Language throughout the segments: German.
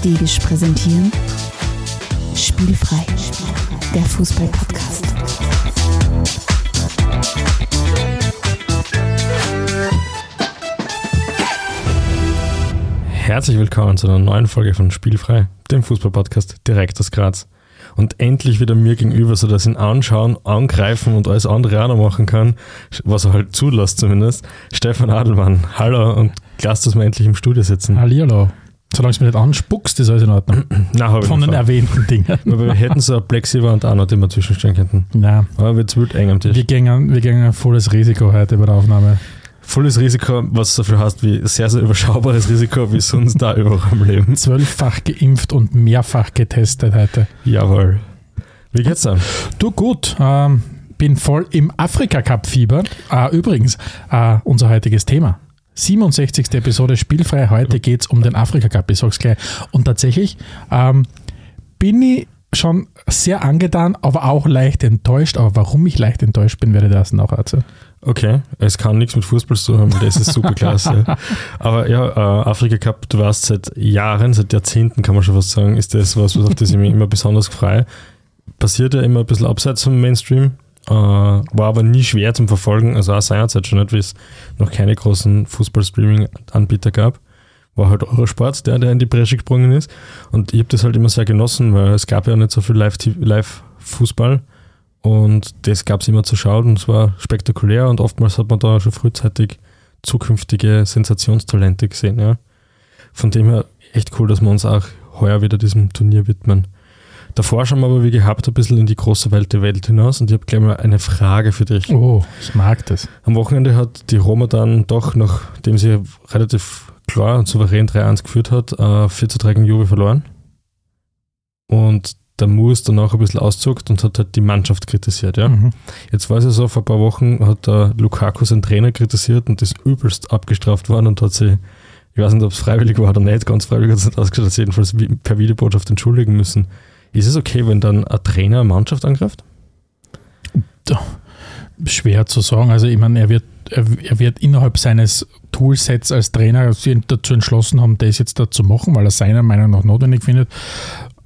Stegisch präsentieren Spielfrei, der Fußball-Podcast. Herzlich willkommen zu einer neuen Folge von Spielfrei, dem Fußball-Podcast direkt aus Graz. Und endlich wieder mir gegenüber, sodass ich ihn anschauen, angreifen und alles andere auch noch machen kann, was er halt zulässt zumindest. Stefan Adelmann, hallo und klasse, dass wir endlich im Studio sitzen. Hallihallo. Solange es mir nicht anspuckst, ist alles in Ordnung. Hab ich Von den erwähnten Dingen. Aber wir hätten so eine Plexi-Wand auch noch, die wir zwischenstellen könnten. Nein. Aber jetzt wird eng am Tisch. Wir gehen, wir gehen ein volles Risiko heute bei der Aufnahme. Volles Risiko, was viel heißt wie sehr, sehr überschaubares Risiko, wie sonst da überall im Leben. Zwölffach geimpft und mehrfach getestet heute. Jawohl. Wie geht's dann? Du gut, ähm, bin voll im Afrika-Cup-Fieber. Äh, übrigens, äh, unser heutiges Thema. 67. Episode Spielfrei. Heute geht es um den Afrika-Cup, ich sag's gleich. Und tatsächlich ähm, bin ich schon sehr angetan, aber auch leicht enttäuscht. Aber warum ich leicht enttäuscht bin, werde ich erst noch erzählen. Okay, es kann nichts mit Fußball zu haben, das ist super klasse. Aber ja, äh, Afrika Cup, du warst seit Jahren, seit Jahrzehnten kann man schon fast sagen, ist das was, auf das ich mich immer besonders freue. Passiert ja immer ein bisschen abseits vom Mainstream, war aber nie schwer zum Verfolgen, also auch seinerzeit schon nicht, wie es noch keine großen Fußball-Streaming-Anbieter gab. War halt Eurosport, der, der in die Bresche gesprungen ist. Und ich habe das halt immer sehr genossen, weil es gab ja nicht so viel Live- Live-Fußball. Und das gab es immer zu schauen und es war spektakulär und oftmals hat man da schon frühzeitig zukünftige Sensationstalente gesehen. Ja. Von dem her echt cool, dass wir uns auch heuer wieder diesem Turnier widmen. Davor schauen wir aber wie gehabt ein bisschen in die große Welt der Welt hinaus und ich habe gleich mal eine Frage für dich. Oh, ich mag das. Am Wochenende hat die Roma dann doch, nachdem sie relativ klar und souverän 3-1 geführt hat, äh, 4 zu 3 gegen Juve verloren. Und der Mu ist danach ein bisschen auszuckt und hat halt die Mannschaft kritisiert. Ja? Mhm. Jetzt war es ja so, vor ein paar Wochen hat der Lukaku seinen Trainer kritisiert und ist übelst abgestraft worden und hat sich, ich weiß nicht, ob es freiwillig war oder nicht, ganz freiwillig hat es nicht ausgeschaut, hat jedenfalls per Videobotschaft entschuldigen müssen. Ist es okay, wenn dann ein Trainer eine Mannschaft angreift? Schwer zu sagen. Also ich meine, er wird, er, er wird innerhalb seines Toolsets als Trainer dazu entschlossen haben, das jetzt da zu machen, weil er seiner Meinung nach notwendig findet.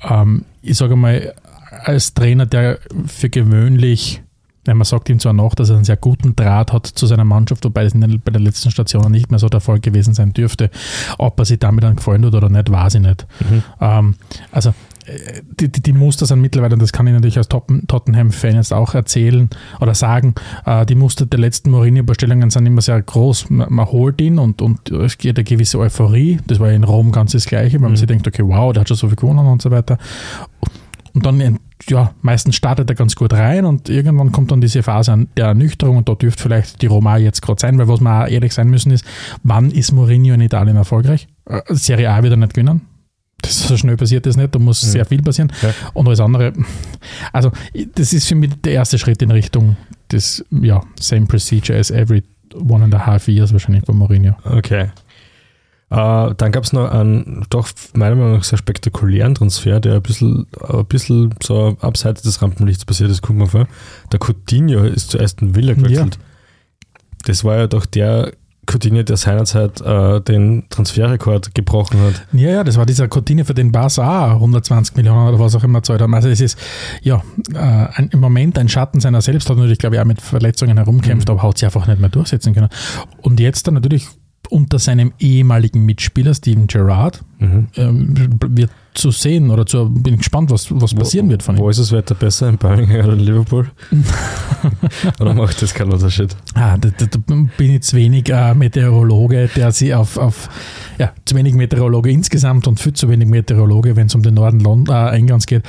Ähm, ich sage mal, als Trainer, der für gewöhnlich, man sagt ihm zwar noch, dass er einen sehr guten Draht hat zu seiner Mannschaft, wobei den, bei den letzten Stationen nicht mehr so der Fall gewesen sein dürfte. Ob er sich damit dann gefallen tut oder nicht, weiß ich nicht. Ähm, also die, die, die Muster sind mittlerweile, und das kann ich natürlich als Totten- Tottenham-Fan jetzt auch erzählen oder sagen, äh, die Muster der letzten Mourinho-Bestellungen sind immer sehr groß. Man, holt ihn und, und es geht eine gewisse Euphorie. Das war in Rom ganz das Gleiche, weil man sich denkt, okay, wow, der hat schon so viel gewonnen und so weiter. Und dann, ja, meistens startet er ganz gut rein und irgendwann kommt dann diese Phase der Ernüchterung und da dürfte vielleicht die Roma jetzt gerade sein, weil was wir auch ehrlich sein müssen ist, wann ist Mourinho in Italien erfolgreich? Äh, Serie A wird er nicht gewinnen. Das so schnell passiert das nicht, da muss sehr viel passieren. Ja. Und alles andere, also das ist für mich der erste Schritt in Richtung des, ja, same procedure as every one and a half years wahrscheinlich bei Mourinho. Okay. Äh, dann gab es noch einen doch meiner Meinung nach sehr spektakulären Transfer, der ein bisschen, ein bisschen so abseits des Rampenlichts passiert ist. Gucken wir vor. Der Coutinho ist zu Aston Villa gewechselt. Das war ja doch der Coutinho, der seinerzeit äh, den Transferrekord gebrochen hat. Ja, ja, das war dieser Coutinho, für den Barca auch 120 Millionen oder was auch immer zahlt haben. Also es ist ja äh, ein, im Moment ein Schatten seiner selbst, hat natürlich, glaube ich, auch mit Verletzungen herumkämpft, aber hat sich einfach nicht mehr durchsetzen können. Und jetzt dann natürlich unter seinem ehemaligen Mitspieler Steven Gerrard Mhm. ähm, wird zu sehen oder zu, bin gespannt, was, was passieren wird von ihm. Wo ist das Wetter besser, in Birmingham oder in Liverpool? oder macht das keinen Unterschied? Ah, da, da, da bin ich zu wenig äh, Meteorologe, der sich auf, auf ja, zu wenig Meteorologe insgesamt und viel zu wenig Meteorologe, wenn es um den Norden Lond äh, Englands geht.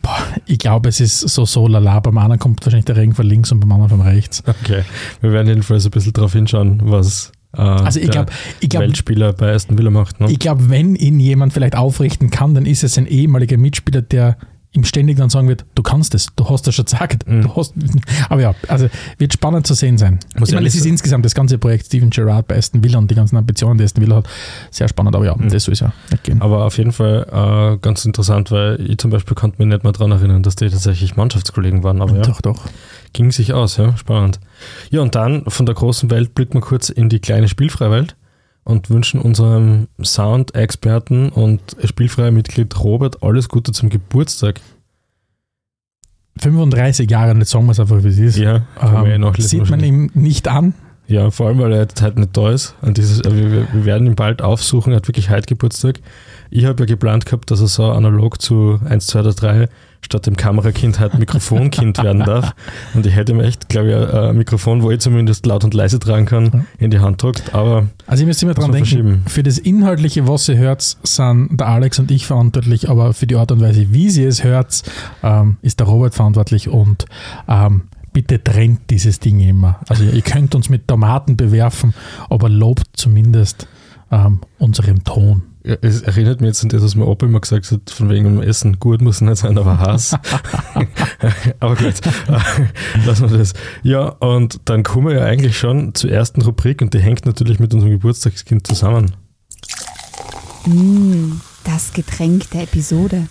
Boah, ich glaube, es ist so so lala. Beim anderen kommt wahrscheinlich der Regen von links und beim anderen von rechts. Okay. Wir werden jedenfalls ein bisschen drauf hinschauen, was äh, Also ich glaube, ich glaube, Weltspieler bei Aston Villa macht. Ne? ich glaube, wenn ihn jemand vielleicht aufrichten kann, dann ist es ein ehemaliger Mitspieler, der ihm ständig dann sagen wird, du kannst es, du hast das schon gesagt. Mhm. Du hast, aber ja, also wird spannend zu sehen sein. Muss ich meine, es ist insgesamt das ganze Projekt Steven Gerrard bei Aston Villa und die ganzen Ambitionen, die Aston Villa hat, sehr spannend, aber ja, Mhm. das soll es ja nicht gehen. Aber auf jeden Fall äh, ganz interessant, weil ich zum Beispiel konnte mich nicht mehr daran erinnern, dass die tatsächlich Mannschaftskollegen waren. Aber ja, Doch, doch. ging sich aus, ja, spannend. Ja, und dann von der großen Welt blicken wir kurz in die kleine Spielfreiwelt. Und wünschen unserem Sound-Experten und spielfreien Mitglied Robert alles Gute zum Geburtstag. 35 Jahre, nicht sagen wir es einfach, wie es ist. Ja, ja ähm, nachlesen sieht man ihm nicht an. Ja, vor allem, weil er jetzt heute nicht da ist. Und dieses, äh, wir, wir- wir werden ihn bald aufsuchen. Er hat wirklich heute Geburtstag. Ich habe ja geplant gehabt, dass er so analog zu 1, 2 oder 3 statt dem Kamerakind halt Mikrofonkind werden darf. Und ich hätte ihm echt, glaube ich, ein Mikrofon, wo ich zumindest laut und leise tragen kann, in die Hand drückt. Aber Also ihr müsst immer dran denken, verschieben. für das Inhaltliche, was ihr hört, sind der Alex und ich verantwortlich, aber für die Art und Weise, wie sie es hört, ähm, ist der Robert verantwortlich und ähm, bitte trennt dieses Ding immer. Also ihr könnt uns mit Tomaten bewerfen, aber lobt zumindest ähm, unseren Ton. Ja, es erinnert mich jetzt an das, was mein Opa immer gesagt hat, von wegen dem Essen. Gut muss nicht sein, aber Hass. aber gut, lassen wir das. Ja, und dann kommen wir ja eigentlich schon zur ersten Rubrik und die hängt natürlich mit unserem Geburtstagskind zusammen. Mm, das Getränk der Episode.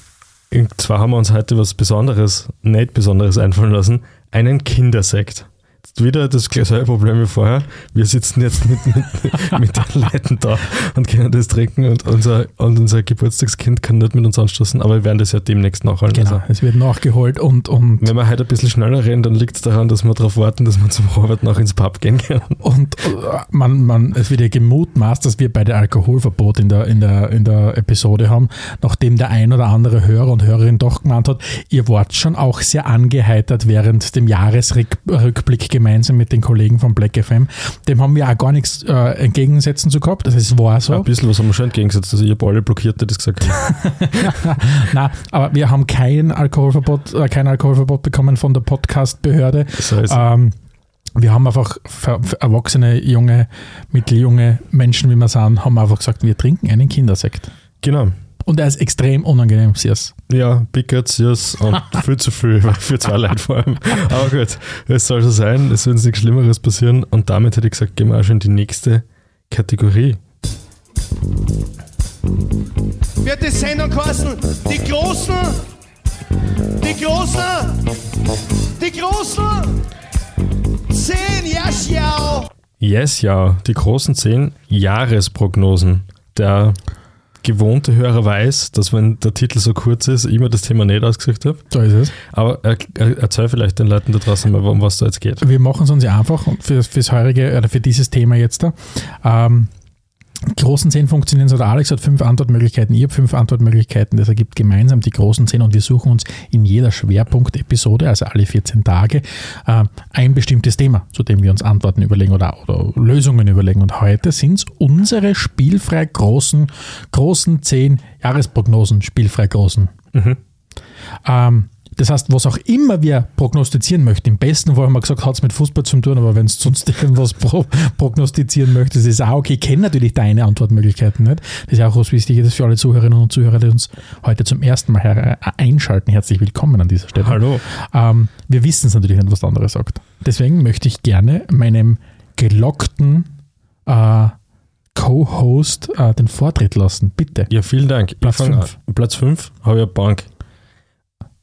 Und zwar haben wir uns heute was Besonderes, nicht Besonderes einfallen lassen, einen Kindersekt. Wieder das gleiche Problem wie vorher. Wir sitzen jetzt mit, mit, mit den Leuten da und können das trinken und unser, und unser Geburtstagskind kann nicht mit uns anstoßen, aber wir werden das ja demnächst nachholen. Genau, Also, es wird nachgeholt und, und, wenn wir heute ein bisschen schneller reden, dann liegt es daran, dass wir darauf warten, dass wir zum Robert noch ins Pub gehen können. und äh, man, man, es wird ja gemutmaßt, dass wir beide Alkoholverbot in der, in, der, in der Episode haben, nachdem der ein oder andere Hörer und Hörerin doch gemeint hat, ihr wart schon auch sehr angeheitert während dem Jahresrückblick gemeinsam mit den Kollegen von Black FM. Dem haben wir auch gar nichts äh, entgegensetzen zu gehabt. Das ist wahr so. Ein bisschen was haben wir schon entgegengesetzt. Also ich habe alle blockiert, die das gesagt haben. Na, aber wir haben kein Alkoholverbot, äh, kein Alkoholverbot bekommen von der Podcast-Behörde. Das heißt, Ähm, wir haben einfach erwachsene, junge, mitteljunge Menschen, wie wir sind, haben einfach gesagt, wir trinken einen Kindersekt. genau. Und er ist extrem unangenehm, Sias. Ja, Pickets, yes, und viel zu viel für zwei Leute vor allem. Aber gut, es soll so sein, es wird uns nichts Schlimmeres passieren und damit hätte ich gesagt, gehen wir auch schon in die nächste Kategorie. wird die Sendung kosten. Die Großen, die Großen, die Großen. Zehn, ja, schau. Yes, ja, die großen zehn Jahresprognosen. Der gewohnte Hörer weiß, dass wenn der Titel so kurz ist, ich mir das Thema nicht ausgesucht habe. So ist es. Aber er, er, erzähl vielleicht den Leuten da draußen mal, um was da jetzt geht. Wir machen es uns ja einfach für, fürs heurige oder für dieses Thema jetzt da. Ähm, großen zehn funktionieren so. Der Alex hat fünf Antwortmöglichkeiten, ich habe fünf Antwortmöglichkeiten. Das ergibt gemeinsam die großen zehn und wir suchen uns in jeder Schwerpunktepisode, also alle 14 Tage, äh, ein bestimmtes Thema, zu dem wir uns Antworten überlegen oder, oder Lösungen überlegen. Und heute sind es unsere spielfrei großen, großen zehn Jahresprognosen, spielfrei großen. Ähm, das heißt, was auch immer wir prognostizieren möchten, im besten Fall haben wir gesagt, hat es mit Fußball zu tun, aber wenn du sonst irgendwas pro, prognostizieren möchtest, ist auch okay. Ich kenne natürlich deine Antwortmöglichkeiten nicht. Das ist ja auch was Wichtiges für alle Zuhörerinnen und Zuhörer, die uns heute zum ersten Mal äh, einschalten. Herzlich willkommen an dieser Stelle. Hallo. Ähm, wir wissen es natürlich nicht, was der andere sagt. Deswegen möchte ich gerne meinem gelockten äh, Co-Host äh, den Vortritt lassen. Bitte. Ja, vielen Dank. Platz fang fünf. an. Platz 5 habe ich eine Bank.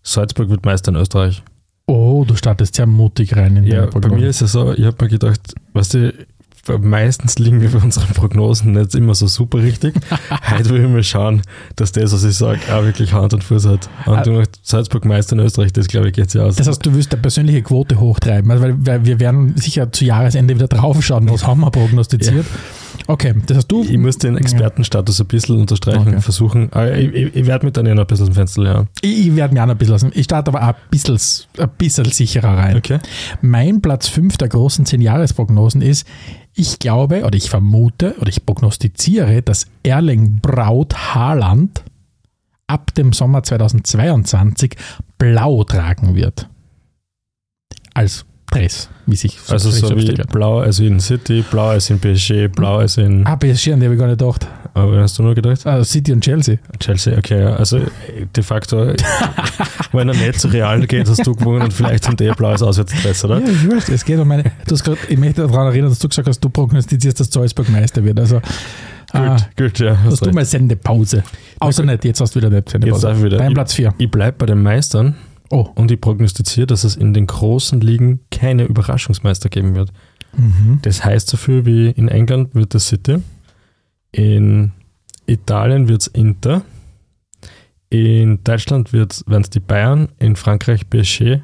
Salzburg wird Meister in Österreich. Oh, du startest sehr mutig rein in Ja, deine bei mir ist es so, ich habe mir gedacht, weißt du, meistens liegen wir bei unseren Prognosen nicht immer so super richtig. Heute will ich mal schauen, dass das, was ich sage, auch wirklich Hand und Fuß hat. Und du machst Salzburg Meister in Österreich, das glaube ich geht ja aus. Das heißt, du willst eine persönliche Quote hochtreiben, weil, weil wir werden sicher zu Jahresende wieder draufschauen, was haben wir prognostiziert. Okay, das heißt, du. ich muss den Expertenstatus ein bisschen unterstreichen Okay. und versuchen. Ich, ich, ich werde mit dann noch ein bisschen aus dem Fenster lernen. Ich, ich werde mir auch ein bisschen lassen. Ich starte aber auch ein bisschen, ein bisschen sicherer rein. Okay. Mein Platz 5 der großen 10-Jahres-Prognosen ist, ich glaube oder ich vermute oder ich prognostiziere, dass Erling Braut Haaland ab dem Sommer 2022 blau tragen wird. Als Dress, wie sich Also so wie blau als in City, blau als in PSG, blau als in. Ah, PSG, an die habe ich gar nicht gedacht. Aber wen hast du nur gedacht? Ah, City und Chelsea. Chelsea, okay, ja. Also de facto, wenn er nicht zu Real geht, hast du gewonnen und vielleicht haben die blaues Auswärtsdress, oder? Ja, ich weiß, es geht um meine. Du hast grad, ich möchte daran erinnern, dass du gesagt hast, du prognostizierst, dass Salzburg Meister wird. Also, ah, Gut, gut, ja. hast Hast du mal Sendepause. Außer gut. nicht, jetzt hast du wieder nicht Jetzt Sendepause. darf ich wieder. Dein Ich- Platz 4. Ich bleibe bei den Meistern Oh. und ich prognostiziere, dass es in den großen Ligen keine Überraschungsmeister geben wird. Mhm. Das heißt so viel wie in England wird das City, In Italien wird es Inter. In Deutschland werden es die Bayern. In Frankreich PSG.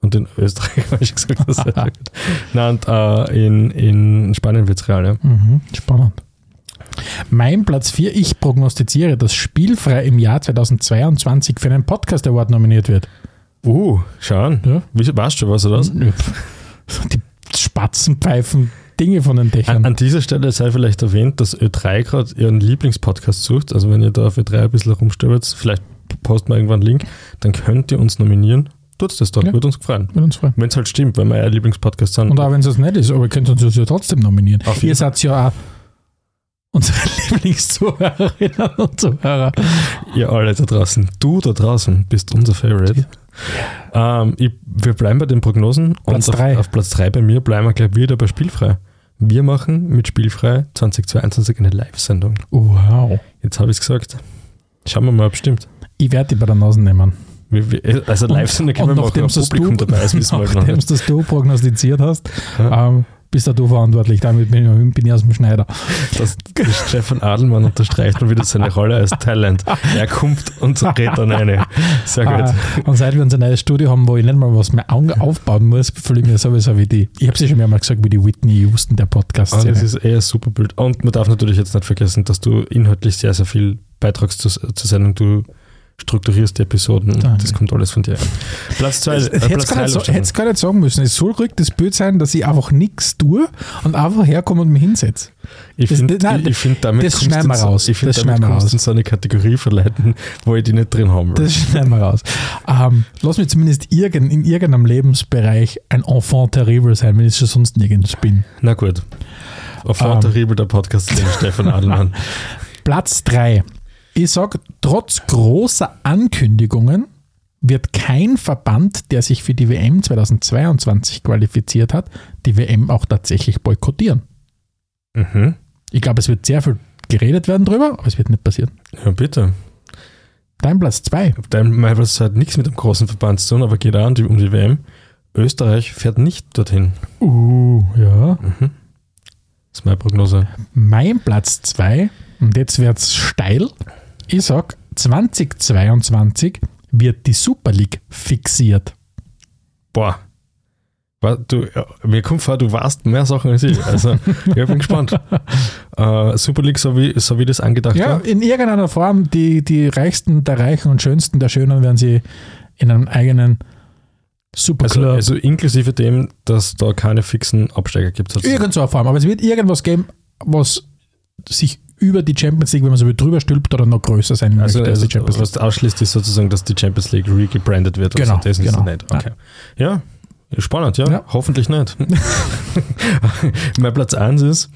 Und in Österreich habe ich gesagt, das Nein, und äh, in, in Spanien wird es Real, ja. Mhm, spannend. Mein Platz 4, ich prognostiziere, dass Spielfrei im Jahr 2022 für einen Podcast Award nominiert wird. Uh, schauen. Ja. Wie, weißt du, was er das? Die Spatzenpfeifen, Dinge von den Dächern. An, an dieser Stelle sei vielleicht erwähnt, dass Ö3 gerade ihren Lieblingspodcast sucht. Also wenn ihr da auf Ö3 ein bisschen rumstöbert, vielleicht posten wir irgendwann einen Link, dann könnt ihr uns nominieren. Tut das doch, Ja. würde uns freuen. Würde uns freuen. Wenn es halt stimmt, wenn wir euer Lieblingspodcast sind. Und auch wenn es nicht ist, aber ihr könnt uns ja trotzdem nominieren. Auf Ihr seid ja auch unsere Lieblingszuhörerinnen und Zuhörer. Ihr alle da draußen, du da draußen bist unser Favorite. Ähm, ich, wir bleiben bei den Prognosen Platz und auf, drei. auf Platz 3 bei mir bleiben wir gleich wieder bei Spielfrei. Wir machen mit Spielfrei 2022 eine Live-Sendung. Wow. Jetzt habe ich es gesagt. Schauen wir mal, ob es stimmt. Ich werde die bei der Nase nehmen. Wir, also Live-Sendung können wir machen, das Publikum du, dabei ist, nachdem nicht. das du prognostiziert hast, Ja. ähm, bist da du verantwortlich. Damit bin ich, aus dem Schneider. Das, das Stefan Adelmann unterstreicht mal wieder seine Rolle als Talent. Er kommt und redet dann eine. Sehr gut. Ah, und seit wir unser neues Studio haben, wo ich nicht mal was mehr au- aufbauen muss, fühle ich mich sowieso wie die. Ich habe sie schon mehrmals gesagt, wie die Whitney Houston der podcast Also das ist eher ein super Bild. Und man darf natürlich jetzt nicht vergessen, dass du inhaltlich sehr, sehr viel beitragst zur, zur Sendung. Du strukturierst die Episoden. Danke. Das kommt alles von dir. Platz zwei. Ich Äh, hätte Platz es gar, nicht hätt's gar nicht sagen müssen. Es soll ruhig das Bild sein, dass ich einfach nichts tue und einfach herkomme und mich hinsetze. Ich finde, find, damit das schneiden wir raus. Ich finde, Das damit kommst raus. in so eine Kategorie verleiten, wo ich die nicht drin haben will. Das schneiden wir raus. Ähm, lass mich zumindest irgend, in irgendeinem Lebensbereich ein Enfant terrible sein, wenn ich schon sonst nirgends bin. Na gut. Auf Ähm. terrible der Podcast den Stefan Adelmann. Platz 3. Ich sage, trotz großer Ankündigungen wird kein Verband, der sich für die WM 2022 qualifiziert hat, die WM auch tatsächlich boykottieren. Mhm. Ich glaube, es wird sehr viel geredet werden drüber, aber es wird nicht passieren. Ja, bitte. Dein Platz 2. Dein Mailplatz hat nichts mit dem großen Verband zu tun, aber geht auch um die, um die WM. Österreich fährt nicht dorthin. Uh, ja. Das ist meine Prognose. Mein Platz 2, und jetzt wird es steil. Ich sage, 2022 wird die Super League fixiert. Boah. Du, mir kommt vor, du weißt mehr Sachen als ich. Also, ich bin gespannt. Äh, Super League, so wie, so wie das angedacht Ja, war. in irgendeiner Form, die, die Reichsten der Reichen und Schönsten der Schönen werden sie in einem eigenen Also, Superclub. also inklusive dem, dass da keine fixen Absteiger gibt. sozusagen. Irgend so eine Form. Aber es wird irgendwas geben, was sich über die Champions League, wenn man so drüber stülpt oder noch größer sein Also, möchte als also die Champions League. was ausschließt, ist sozusagen, dass die Champions League regebrandet wird. Genau, Also, das ist genau. nicht. Okay. Ja, spannend, ja. Ja. Hoffentlich nicht. mein Platz 1 ist,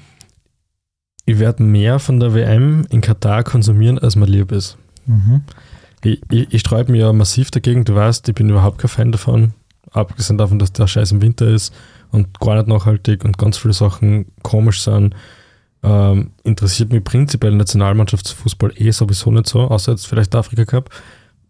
ich werde mehr von der WM in Katar konsumieren, als mir lieb ist. Mhm. Ich, ich, ich sträube mich ja massiv dagegen. Du weißt, ich bin überhaupt kein Fan davon. Abgesehen davon, dass der Scheiß im Winter ist und gar nicht nachhaltig und ganz viele Sachen komisch sind. Ähm, interessiert mich prinzipiell Nationalmannschaftsfußball eh sowieso nicht so, außer jetzt vielleicht der Afrika Cup.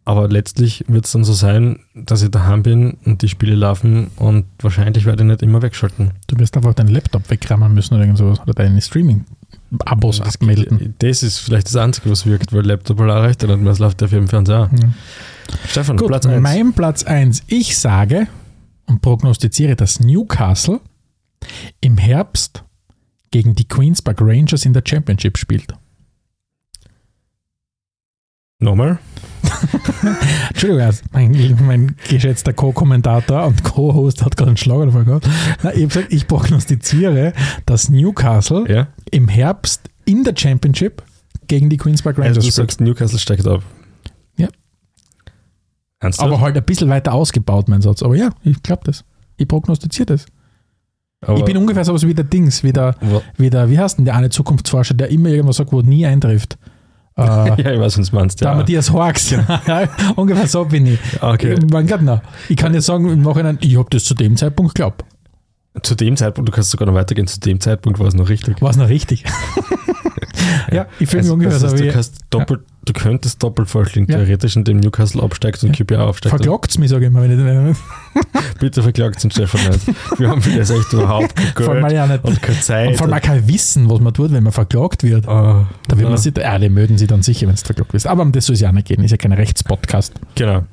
Aber letztlich wird es dann so sein, dass ich daheim bin und die Spiele laufen und wahrscheinlich werde ich nicht immer wegschalten. Du wirst einfach deinen Laptop wegrammen müssen oder irgend sowas oder deine Streaming-Abos abmelden. das ist vielleicht das Einzige, was wirkt, weil Laptop halt auch reicht mehr, es läuft ja für den Fernseher. Ja. Stefan, Gut, Platz 1. mein Platz 1. Ich sage und prognostiziere, dass Newcastle im Herbst gegen die Queens Park Rangers in der Championship spielt. Nochmal? Entschuldigung, mein, mein geschätzter Co-Kommentator und Co-Host hat gerade einen Schlag davon gehabt. Na, ich habe gesagt, ich prognostiziere, dass Newcastle Ja. im Herbst in der Championship gegen die Queens Park Rangers Also du spielt. sagst, Newcastle steigt ab. Ja. Ernsthaft? Aber halt ein bisschen weiter ausgebaut, mein Satz. Aber ja, ich glaube das. Ich prognostiziere das. Aber- ich bin ungefähr so wie der Dings, wie der, wie der, wie heißt denn der eine Zukunftsforscher, der immer irgendwas sagt, wo nie eintrifft. Äh, ja, ich weiß, was du meinst. Der Ja. Matthias Horks. ungefähr so bin ich. Okay. Ich, mein Gott, na, ich kann dir sagen, im Nachhinein, ich habe das zu dem Zeitpunkt geglaubt. Zu dem Zeitpunkt, du kannst sogar noch weitergehen, zu dem Zeitpunkt war es noch richtig. War es noch richtig? ja, ich fühle mich Also, ungefähr das heißt, so wie. du kannst doppelt, du könntest doppelt vorschlagen, Ja. theoretisch, indem Newcastle absteigt und QPR aufsteigt. Verklagt es mich, sage ich immer, wenn ich Bitte verklagt den Stefan nicht. Wir haben für das echt überhaupt kein Vor allem Geld ja nicht. und keine Zeit. Und vor allem auch kein Wissen, was man tut, wenn man verklagt wird. Ah, Da wird ja, man sich, ah, die melden sich dann sicher, wenn du verklagt wirst. Aber um das soll es ja auch nicht gehen, ist ja kein Rechtspodcast. Genau.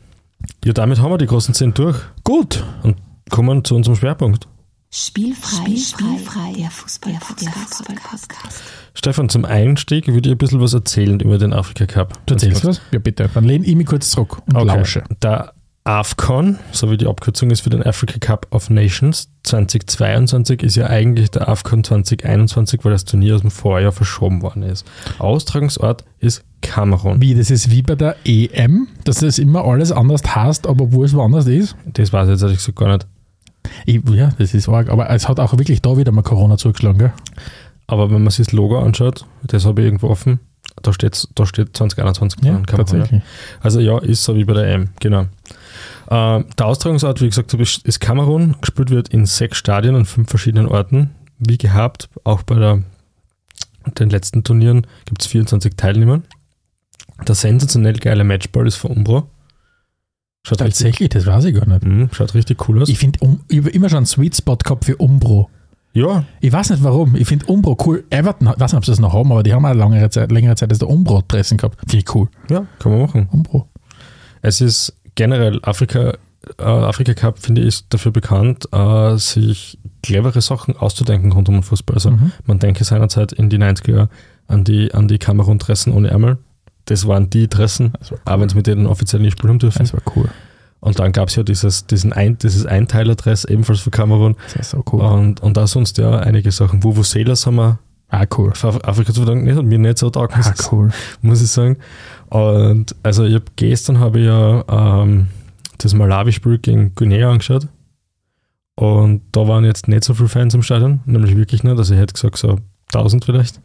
Ja, damit haben wir die großen zehn durch Gut. und kommen zu unserem Schwerpunkt. Spielfrei, Spielfrei, der Fußball-Podcast. Stefan, zum Einstieg würde ich ein bisschen was erzählen über den Afrika Cup. Du erzählst was? Ja, bitte. Dann lehne ich mich kurz zurück und Okay. lausche. Der AFCON, so wie die Abkürzung ist für den Africa Cup of Nations 2022, ist ja eigentlich der AFCON 2021, weil das Turnier aus dem Vorjahr verschoben worden ist. Austragungsort ist Kamerun. Wie, das ist wie bei der EM, dass das immer alles anders heißt, aber wo es woanders ist? Das weiß ich jetzt ehrlich gesagt gar nicht. Ich, ja, das ist arg. Aber es hat auch wirklich da wieder mal Corona zugeschlagen, gell? Aber wenn man sich das Logo anschaut, das habe ich irgendwo offen, da steht, da steht 2021 Ja, dran, tatsächlich. Also ja, ist so wie bei der EM, genau. Ähm, der Austragungsort, wie gesagt, ist Kamerun. Gespielt wird in sechs Stadien an fünf verschiedenen Orten. Wie gehabt, auch bei der, den letzten Turnieren gibt es 24 Teilnehmer. Der sensationell geile Matchball ist von Umbro. Schaut richtig, Tatsächlich, das weiß ich gar nicht. Mhm, schaut richtig cool aus. Ich finde, um, ich habe immer schon einen Sweet Spot gehabt für Umbro. ja, Ich weiß nicht warum. Ich finde Umbro cool. Everton, ich weiß nicht, ob sie das noch haben, aber die haben auch längere Zeit, längere Zeit das der Umbro-Dressen gehabt. Finde ich cool. ja, kann man machen. Umbro. Es ist generell Afrika, äh, Afrika Cup, finde ich, ist dafür bekannt, äh, sich clevere Sachen auszudenken rund um den Fußball. Also Mhm. man denke seinerzeit in die 90er an die, an die Kamerun-Dressen ohne Ärmel. Das waren die Das war auch wenn sie mit denen offiziell nicht spielen dürfen. Das war cool. Und dann gab es ja dieses, diesen ein, dieses Einteiler-Dress, ebenfalls für Kamerun. Das ist so cool. Und, und da sonst ja einige Sachen. Vuvuzelas haben wir Ah, cool. für Afrika zu verdanken. Das hat mir nicht so taugt, muss Ah, cool. muss ich sagen. Und also ich hab, gestern habe ich ja ähm, das Malawi-Spiel gegen Guinea angeschaut. Und da waren jetzt nicht so viele Fans im Stadion, nämlich wirklich nicht. Also ich hätte gesagt so 1000 vielleicht.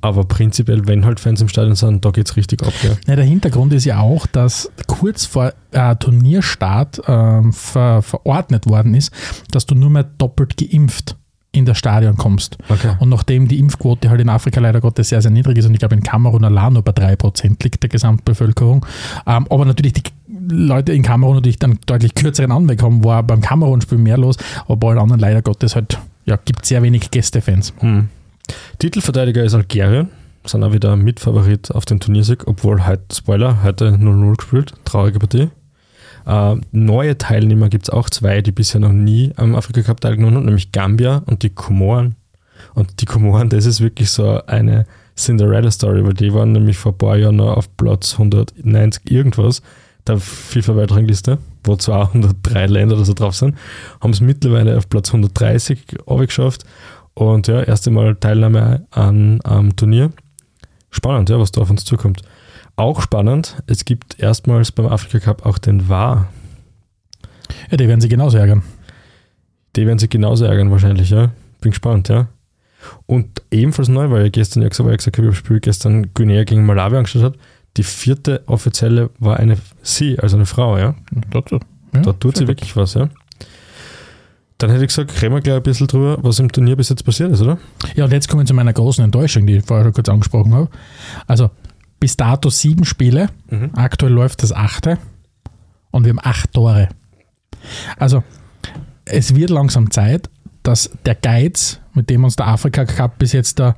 Aber prinzipiell, wenn halt Fans im Stadion sind, da geht es richtig ab. Ja. Ja, der Hintergrund ist ja auch, dass kurz vor äh, Turnierstart ähm, ver, verordnet worden ist, dass du nur mehr doppelt geimpft in das Stadion kommst. Okay. Und nachdem die Impfquote halt in Afrika leider Gottes sehr, sehr niedrig ist und ich glaube in Kamerun allein nur bei 3% liegt der Gesamtbevölkerung, ähm, aber natürlich die Leute in Kamerun natürlich dann deutlich kürzeren Anweg haben, war beim Kamerun-Spiel mehr los, aber bei allen anderen leider Gottes halt, ja, gibt sehr wenig Gästefans. Hm. Titelverteidiger ist Algerien, sind auch wieder Mitfavorit auf den Turniersieg, obwohl heute, Spoiler, heute 0-0 gespielt, traurige Partie. Äh, neue Teilnehmer gibt es auch zwei, die bisher noch nie am Afrika Cup teilgenommen haben, nämlich Gambia und die Komoren. Und die Komoren, das ist wirklich so eine Cinderella-Story, weil die waren nämlich vor ein paar Jahren noch auf Platz 190 irgendwas der FIFA-Weltrangliste, wo 203 Länder oder so drauf sind, haben es mittlerweile auf Platz 130 geschafft und ja, erste Mal Teilnahme an am Turnier. Spannend, ja, was da auf uns zukommt. Auch spannend, es gibt erstmals beim Afrika Cup auch den VAR. Ja, die werden sich genauso ärgern. Die werden sich genauso ärgern wahrscheinlich, ja. Bin gespannt, ja. Und ebenfalls neu, weil ich gestern ja gesagt, ich gesagt habe, ich habe Spiel gestern Guinea gegen Malawi angeschaut hat. Die vierte offizielle war eine sie, also eine Frau, ja. Dort, ja, Da tut sie gut. wirklich was, ja. Dann hätte ich gesagt, reden wir gleich ein bisschen drüber, was im Turnier bis jetzt passiert ist, oder? Ja, und jetzt kommen wir zu meiner großen Enttäuschung, die ich vorher schon kurz angesprochen habe. Also bis dato sieben Spiele, Mhm. aktuell läuft das achte und wir haben acht Tore. Also es wird langsam Zeit, dass der Geiz, mit dem uns der Afrika Cup bis jetzt da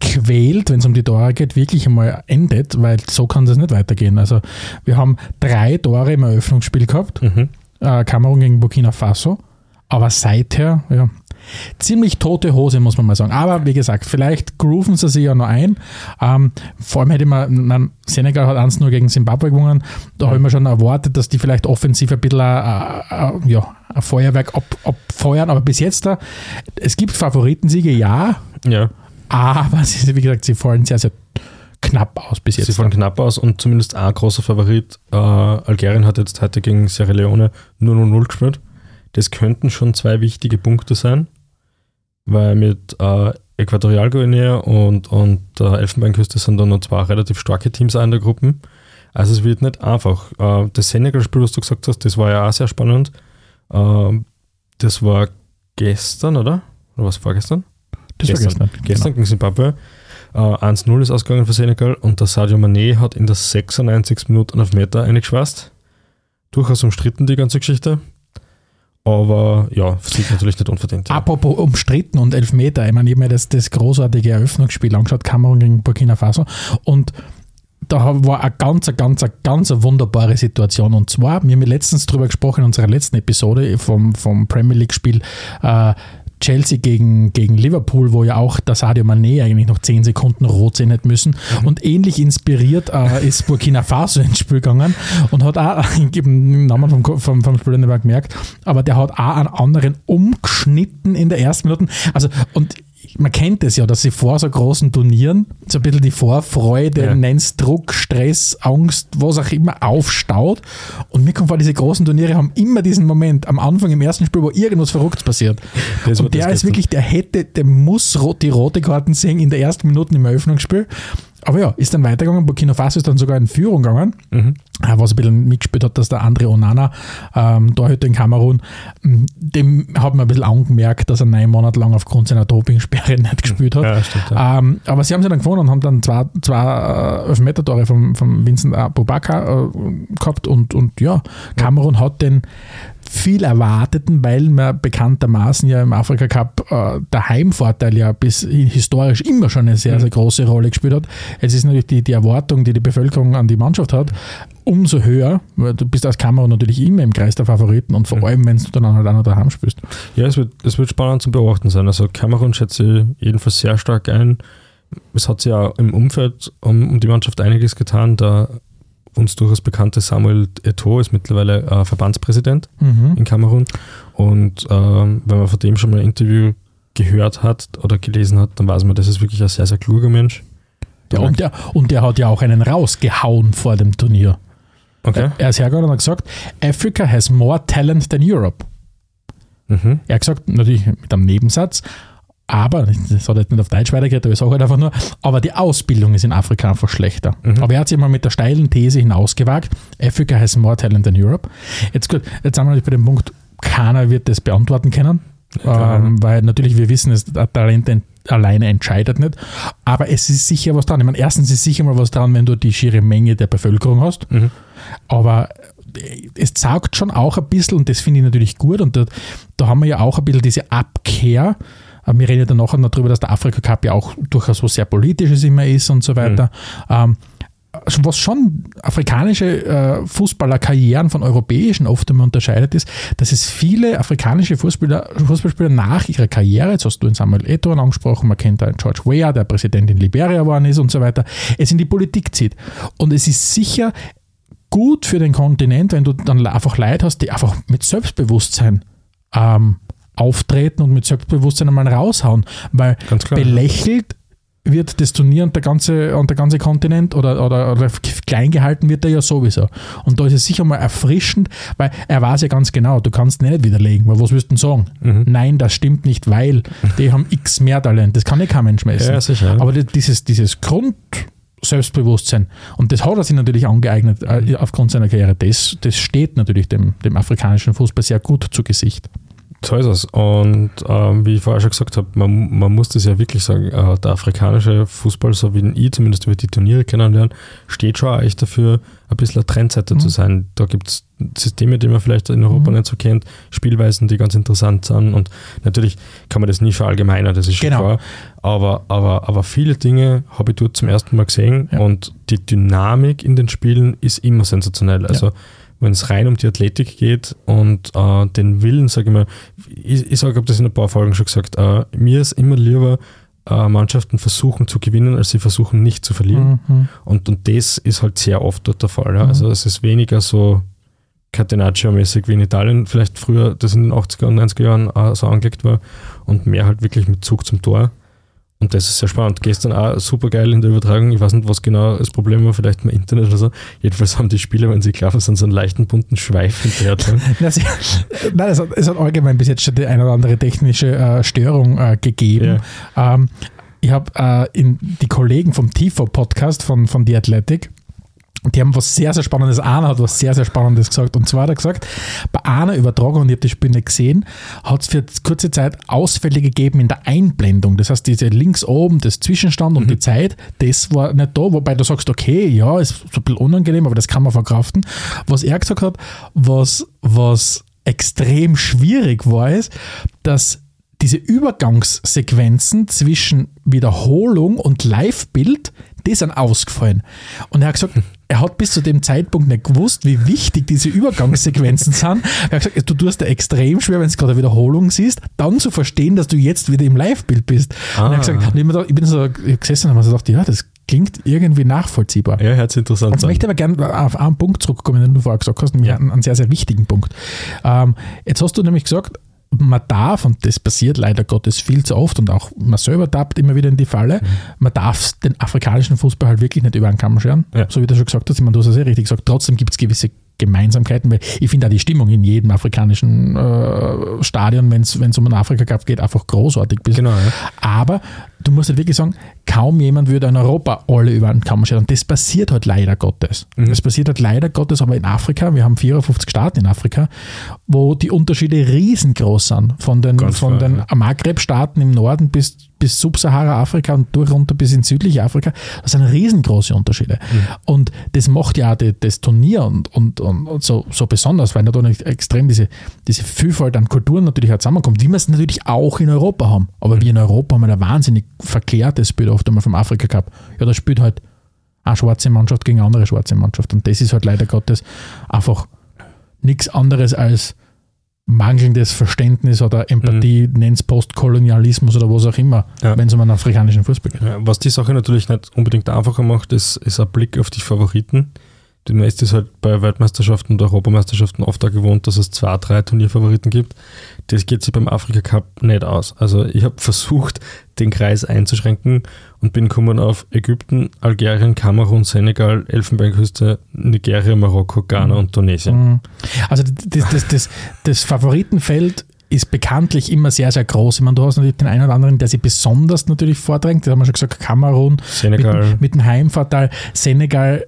quält, wenn es um die Tore geht, wirklich einmal endet, weil so kann das nicht weitergehen. Also wir haben drei Tore im Eröffnungsspiel gehabt, Mhm. äh, Kamerun gegen Burkina Faso, aber seither, ja, ziemlich tote Hose, muss man mal sagen. Aber wie gesagt, vielleicht grooven sie sich ja noch ein. Ähm, vor allem hätte man, man, Senegal hat 1 nur gegen Zimbabwe gewonnen, da habe ich mir schon erwartet, dass die vielleicht offensiv ein bisschen äh, äh, ja, ein Feuerwerk ab, abfeuern, aber bis jetzt da, es gibt Favoritensiege, ja, Ja, aber sie, wie gesagt, sie fallen sehr, sehr knapp aus bis jetzt. sie fallen knapp aus und zumindest ein großer Favorit, äh, Algerien hat jetzt heute gegen Sierra Leone nur 0-0 gespielt. Das könnten schon zwei wichtige Punkte sein, weil mit äh, Äquatorialguinea und, und der Elfenbeinküste sind da noch zwei relativ starke Teams auch in der Gruppe. Also es wird nicht einfach. Äh, das Senegal-Spiel, was du gesagt hast, das war ja auch sehr spannend. Ähm, das war gestern, oder? Oder was vorgestern? das gestern. vergessen. Gestern gegen Zimbabwe. Äh, 1-0 ist ausgegangen für Senegal und der Sadio Mané hat in der 96. Minute einen Meter eingeschweißt. Durchaus umstritten die ganze Geschichte. Aber ja, Sieg natürlich nicht unverdient. Ja. Apropos umstritten und Elfmeter, ich meine, ich habe mir das, das großartige Eröffnungsspiel angeschaut, Kamerun gegen Burkina Faso und da war eine ganz, ganz, ganz wunderbare Situation. Und zwar, wir haben letztens darüber gesprochen in unserer letzten Episode vom, vom Premier League-Spiel äh, Chelsea gegen, gegen Liverpool, wo ja auch der Sadio Mané eigentlich noch 10 Sekunden rot sehen hätte müssen. Mhm. Und ähnlich inspiriert äh, ist Burkina Faso ins Spiel gegangen und hat auch, den Namen vom, vom, vom Spieler mehr gemerkt, aber der hat auch einen anderen umgeschnitten in der ersten Minute. Also, und man kennt es ja, dass sie vor so großen Turnieren so ein bisschen die Vorfreude, ja. nennst Druck, Stress, Angst, was auch immer aufstaut. Und mir kommt vor, diese großen Turniere haben immer diesen Moment am Anfang im ersten Spiel, wo irgendwas Verrücktes passiert. Das und der ist wirklich, der hätte, der muss die rote Karten sehen in der ersten Minute im Eröffnungsspiel. Aber ja, ist dann weitergegangen. Burkina Faso ist dann sogar in Führung gegangen, mhm. Äh, was ein bisschen mitgespielt hat, dass der andere Onana, ähm, Torhüter in Kamerun, dem hat man ein bisschen angemerkt, dass er neun Monate lang aufgrund seiner Dopingsperre nicht gespielt hat. Ja, stimmt, ja. Ähm, aber sie haben sie dann gewonnen und haben dann zwei, zwei äh, Elfmeter-Tore von, von Vincent Abubakar äh, gehabt und, und ja, Kamerun hat den viel erwarteten, weil man bekanntermaßen ja im Afrika Cup äh, der Heimvorteil ja bis historisch immer schon eine sehr, sehr mhm. große Rolle gespielt hat. Es ist natürlich die, die Erwartung, die die Bevölkerung an die Mannschaft hat, umso höher, weil du bist als Kamera natürlich immer im Kreis der Favoriten und vor mhm. allem, wenn du dann halt auch noch daheim spielst. Ja, es wird, es wird spannend zu beobachten sein. Also Kamerun schätze ich jedenfalls sehr stark ein. Es hat sich ja im Umfeld um, um die Mannschaft einiges getan. Da uns durchaus bekannte Samuel Eto'o ist mittlerweile äh, Verbandspräsident mhm. in Kamerun. Und ähm, wenn man von dem schon mal ein Interview gehört hat oder gelesen hat, dann weiß man, das ist wirklich ein sehr, sehr kluger Mensch. Ja, und, der, und der hat ja auch einen rausgehauen vor dem Turnier. Okay. Er ist hergegangen und hat gesagt, Africa has more talent than Europe. Mhm. Er hat gesagt, natürlich mit einem Nebensatz, aber, das hat jetzt nicht auf Deutsch weitergehört, aber ich sage halt einfach nur, aber die Ausbildung ist in Afrika einfach schlechter. Mhm. Aber er hat sich mal mit der steilen These hinausgewagt, Africa has more talent than Europe. Jetzt gut, jetzt sind wir bei dem Punkt, keiner wird das beantworten können, ja, ähm, weil natürlich wir wissen, dass Talent alleine entscheidet nicht, aber es ist sicher was dran. Ich meine, erstens ist sicher mal was dran, wenn du die schiere Menge der Bevölkerung hast, mhm. aber es zeigt schon auch ein bisschen, und das finde ich natürlich gut, und da, da haben wir ja auch ein bisschen diese Abkehr, wir reden ja dann nachher noch darüber, dass der Afrika Cup ja auch durchaus was sehr Politisches immer ist und so weiter. Mhm. Was schon afrikanische äh, Fußballerkarrieren von europäischen oft einmal unterscheidet, ist, dass es viele afrikanische Fußballer, Fußballspieler nach ihrer Karriere, jetzt hast du den Samuel Eto'o angesprochen, man kennt einen George Weah, der Präsident in Liberia geworden ist und so weiter, es in die Politik zieht. Und es ist sicher gut für den Kontinent, wenn du dann einfach Leute hast, die einfach mit Selbstbewusstsein ähm, auftreten und mit Selbstbewusstsein einmal raushauen, weil klar, belächelt wird das Turnier und der ganze, und der ganze Kontinent oder, oder, oder klein gehalten wird er ja sowieso. Und da ist es sicher mal erfrischend, weil er weiß ja ganz genau, du kannst nicht widerlegen, weil was wirst du denn sagen? Mhm. Nein, das stimmt nicht, weil die haben x mehr Talent, das kann ja kein Mensch messen. Ja, sicher. Aber dieses, dieses Grund, Selbstbewusstsein. Und das hat er sich natürlich angeeignet äh, aufgrund seiner Karriere. Das, das steht natürlich dem, dem afrikanischen Fußball sehr gut zu Gesicht. So ist es. Und ähm, wie ich vorher schon gesagt habe, man, man muss das ja wirklich sagen, äh, der afrikanische Fußball, so wie ich zumindest über die Turniere kennenlernen, steht schon echt dafür, ein bisschen ein Trendsetter mhm. zu sein. Da gibt es Systeme, die man vielleicht in Europa mhm. nicht so kennt, Spielweisen, die ganz interessant sind. Und natürlich kann man das nie verallgemeinern, das ist schon genau. klar. Aber, aber, aber viele Dinge habe ich dort zum ersten Mal gesehen ja. und die Dynamik in den Spielen ist immer sensationell. Also ja wenn es rein um die Athletik geht und äh, den Willen, sage ich mal, ich, ich sage, ich habe das in ein paar Folgen schon gesagt, äh, mir ist immer lieber, äh, Mannschaften versuchen zu gewinnen, als sie versuchen nicht zu verlieren. Mhm. Und, und das ist halt sehr oft dort der Fall. Ja? Mhm. Also es ist weniger so Catenaccio-mäßig wie in Italien, vielleicht früher, das in den 80er und 90er Jahren äh, so angelegt war, und mehr halt wirklich mit Zug zum Tor. Und das ist sehr spannend. Gestern auch super geil in der Übertragung. Ich weiß nicht, was genau das Problem war, vielleicht mal Internet oder so. Jedenfalls haben die Spieler, wenn sie gelaufen sind, so einen leichten bunten Schweif hinterher. Nein, es hat, es hat allgemein bis jetzt schon die eine oder andere technische äh, Störung äh, gegeben. Ja. Ähm, ich habe äh, die Kollegen vom TIFO-Podcast von, von The Athletic, die haben was sehr, sehr Spannendes. Einer hat was sehr, sehr Spannendes gesagt. Und zwar hat er gesagt, bei einer Übertragung, und ich habe die nicht gesehen, hat es für kurze Zeit Ausfälle gegeben in der Einblendung. Das heißt, diese links oben, das Zwischenstand und die Zeit, das war nicht da, wobei du sagst, okay, ja, ist so ein bisschen unangenehm, aber das kann man verkraften. Was er gesagt hat, was, was extrem schwierig war, ist, dass diese Übergangssequenzen zwischen Wiederholung und Live-Bild, die sind ausgefallen. Und er hat gesagt, er hat bis zu dem Zeitpunkt nicht gewusst, wie wichtig diese Übergangssequenzen sind. Er hat gesagt, du tust da extrem schwer, wenn du gerade eine Wiederholung siehst, dann zu verstehen, dass du jetzt wieder im Live-Bild bist. Ah. Und er hat gesagt, und ich, bin so gesessen und habe gedacht, ja, das klingt irgendwie nachvollziehbar. Ja, hört sich interessant Jetzt möchte aber gerne auf einen Punkt zurückkommen, den du vorher gesagt hast, nämlich einen, einen sehr, sehr wichtigen Punkt. Ähm, jetzt hast du nämlich gesagt, man darf, und das passiert leider Gottes viel zu oft und auch man selber tappt immer wieder in die Falle, Mhm. man darf den afrikanischen Fußball halt wirklich nicht über einen Kamm scheren, Ja. so wie du schon gesagt hast. Ich meine, du hast es ja richtig gesagt, trotzdem gibt es gewisse Gemeinsamkeiten, weil ich finde auch die Stimmung in jedem afrikanischen äh, Stadion, wenn es um einen Afrika Cup geht, einfach großartig. Genau, ja. aber du musst halt wirklich sagen, kaum jemand würde in Europa alle über einen Kamm scheren. Und das passiert halt leider Gottes. Das passiert halt leider Gottes, aber in Afrika, wir haben 54 Staaten in Afrika, wo die Unterschiede riesengroß sind. Von den, Ganz von klar, den ja. Maghreb-Staaten im Norden bis, bis Subsahara-Afrika und durch runter bis ins südliche Afrika. Das sind riesengroße Unterschiede. Und das macht ja auch die, das Turnier und, und, und, so, so besonders, weil natürlich extrem diese, diese Vielfalt an Kulturen natürlich auch zusammenkommt, wie wir es natürlich auch in Europa haben. Aber wir in Europa haben ein wahnsinnig verklärtes Bild oft einmal vom Afrika Cup. Ja, da spielt halt eine schwarze Mannschaft gegen eine andere schwarze Mannschaft. Und das ist halt leider Gottes einfach nichts anderes als mangelndes Verständnis oder Empathie, nennt es Postkolonialismus oder was auch immer, Ja. wenn es um einen afrikanischen Fußball geht. Ja, was die Sache natürlich nicht unbedingt einfacher macht, ist, ist ein Blick auf die Favoriten. Die meiste ist halt bei Weltmeisterschaften und Europameisterschaften oft auch gewohnt, dass es zwei, drei Turnierfavoriten gibt. Das geht sich beim Afrika Cup nicht aus. Also ich habe versucht, den Kreis einzuschränken und bin gekommen auf Ägypten, Algerien, Kamerun, Senegal, Elfenbeinküste, Nigeria, Marokko, Ghana und Tunesien. Mhm. Also das, das, das, das Favoritenfeld ist bekanntlich immer sehr, sehr groß. Ich meine, du hast natürlich den einen oder anderen, der sich besonders natürlich vordrängt. Da haben wir schon gesagt, Kamerun Senegal. mit, mit dem Heimvorteil, Senegal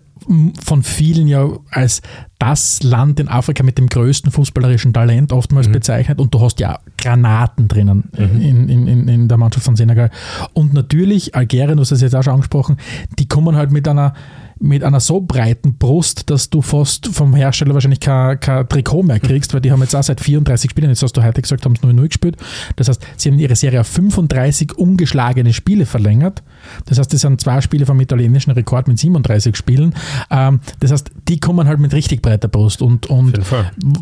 von vielen ja als das Land in Afrika mit dem größten fußballerischen Talent oftmals bezeichnet und du hast ja Granaten drinnen in, in, in, in der Mannschaft von Senegal. Und natürlich, Algerien, du hast es jetzt auch schon angesprochen, die kommen halt mit einer mit einer so breiten Brust, dass du fast vom Hersteller wahrscheinlich kein, kein Trikot mehr kriegst, weil die haben jetzt auch seit 34 Spielen, jetzt hast du heute gesagt, haben es 0-0 gespielt. Das heißt, sie haben ihre Serie auf 35 ungeschlagene Spiele verlängert. Das heißt, das sind zwei Spiele vom italienischen Rekord mit 37 Spielen. Ähm, das heißt, die kommen halt mit richtig breiter Brust. Und, und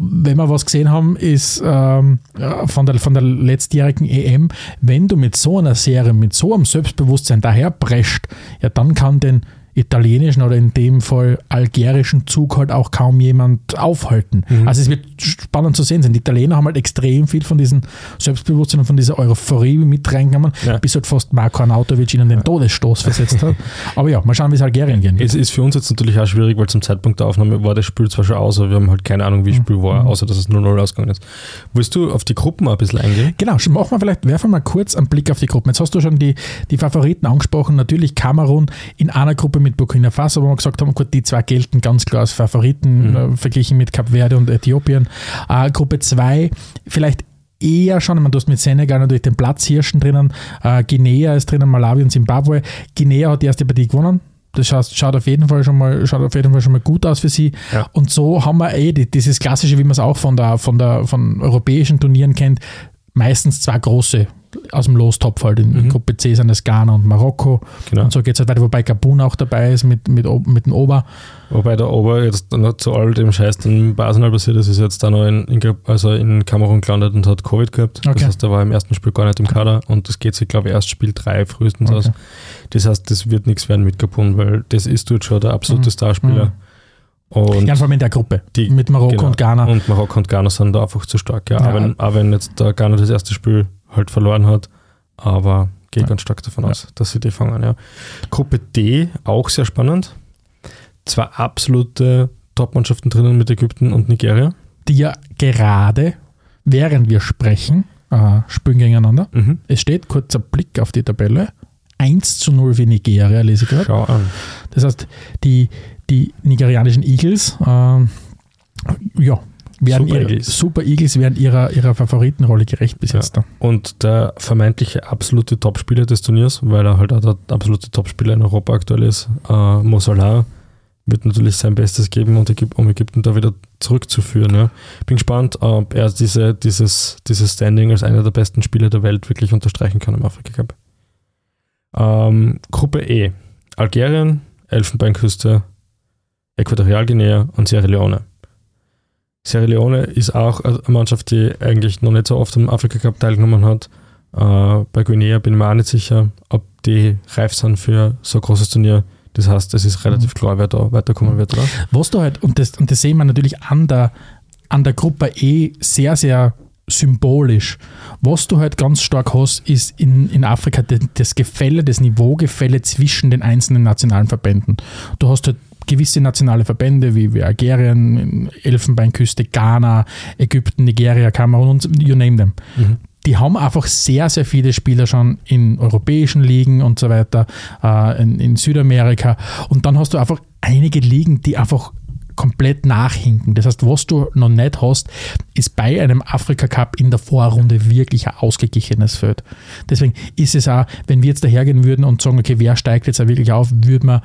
wenn wir was gesehen haben, ist ähm, von, der, von der letztjährigen EM, wenn du mit so einer Serie, mit so einem Selbstbewusstsein daherprescht, ja, dann kann den italienischen oder in dem Fall algerischen Zug halt auch kaum jemand aufhalten. Mhm. Also es wird spannend zu sehen sein. Die Italiener haben halt extrem viel von diesem Selbstbewusstsein und von dieser Euphorie mit reingenommen, Ja. bis halt fast Marco Arnautovic ihnen den Todesstoß versetzt hat. Aber ja, mal schauen, wie es Algerien gehen wird. Es ist für uns jetzt natürlich auch schwierig, weil zum Zeitpunkt der Aufnahme war das Spiel zwar schon aus, aber wir haben halt keine Ahnung, wie das Spiel war, außer dass es 0-0 ausgegangen ist. Willst du auf die Gruppen ein bisschen eingehen? Genau, machen wir vielleicht, werfen wir mal kurz einen Blick auf die Gruppen. Jetzt hast du schon die, die Favoriten angesprochen. Natürlich Kamerun in einer Gruppe mit Burkina Faso, wo wir gesagt haben, gut, die zwei gelten ganz klar als Favoriten, äh, verglichen mit Kap Verde und Äthiopien. Äh, Gruppe 2, vielleicht eher schon, ich meine, du hast mit Senegal natürlich den Platzhirschen drinnen, äh, Guinea ist drinnen, Malawi und Zimbabwe. Guinea hat die erste Partie gewonnen. Das schaut, schaut, auf jeden Fall schon mal, schaut auf jeden Fall schon mal gut aus für sie. Ja. Und so haben wir eh die, dieses klassische, wie man es auch von, der, von, der, von europäischen Turnieren kennt, meistens zwei große aus dem Lostopf halt. In, in Gruppe C sind es Ghana und Marokko. Genau. Und so geht es halt weiter, wobei Gabun auch dabei ist mit, mit, mit dem Ober. Wobei der Ober jetzt noch zu all dem Scheiß, den bei Arsenal passiert ist, ist jetzt da noch in, in, also in Kamerun gelandet und hat Covid gehabt. Okay. Das heißt, er war im ersten Spiel gar nicht im Kader und das geht sich, glaube ich, erst Spiel 3 frühestens Okay. aus. Das heißt, das wird nichts werden mit Gabun, weil das ist dort schon der absolute Mhm. Starspieler. Und Ja, vor allem in der Gruppe. Die- mit Marokko genau. und Ghana. Und Marokko und Ghana sind da einfach zu stark. Ja. Ja. Auch, wenn, auch wenn jetzt Ghana das erste Spiel halt verloren hat, aber gehe Ja. ganz stark davon Ja. aus, dass sie die fangen. Ja. Gruppe D, auch sehr spannend. Zwei absolute Top-Mannschaften drinnen mit Ägypten und Nigeria. die ja gerade, während wir sprechen, äh, spielen gegeneinander. Mhm. Es steht, kurzer Blick auf die Tabelle, 1 zu 0 für Nigeria, lese ich gerade. Schau an. Das heißt, die, die nigerianischen Eagles, ähm, ja, Super ihre, Eagles. Super Eagles werden ihrer, ihrer Favoritenrolle gerecht bis Ja. jetzt. Da. Und der vermeintliche absolute Topspieler des Turniers, weil er halt auch der absolute Topspieler in Europa aktuell ist, äh, Mo Salah, wird natürlich sein Bestes geben, um Ägypten da wieder zurückzuführen. Ja. Bin gespannt, ob er diese, dieses, dieses Standing als einer der besten Spieler der Welt wirklich unterstreichen kann im Afrika Cup. Ähm, Gruppe E. Algerien, Elfenbeinküste, Äquatorialguinea und Sierra Leone. Sierra Leone ist auch eine Mannschaft, die eigentlich noch nicht so oft am Afrika Cup teilgenommen hat. Äh, bei Guinea bin ich mir auch nicht sicher, ob die reif sind für so ein großes Turnier. Das heißt, es ist relativ klar, wer da weiterkommen wird, oder? Was du halt, und das, und das sehen wir natürlich an der, an der Gruppe E sehr, sehr symbolisch. Was du halt ganz stark hast, ist in, in Afrika das Gefälle, das Niveaugefälle zwischen den einzelnen nationalen Verbänden. Du hast halt gewisse nationale Verbände wie, wie Algerien, Elfenbeinküste, Ghana, Ägypten, Nigeria, Kamerun und you name them. Die haben einfach sehr, sehr viele Spieler schon in europäischen Ligen und so weiter, äh, in, in Südamerika. Und dann hast du einfach einige Ligen, die einfach komplett nachhinken. Das heißt, was du noch nicht hast, ist bei einem Afrika Cup in der Vorrunde wirklich ein ausgeglichenes Feld. Deswegen ist es auch, wenn wir jetzt dahergehen würden und sagen, okay, wer steigt jetzt auch wirklich auf, würde man,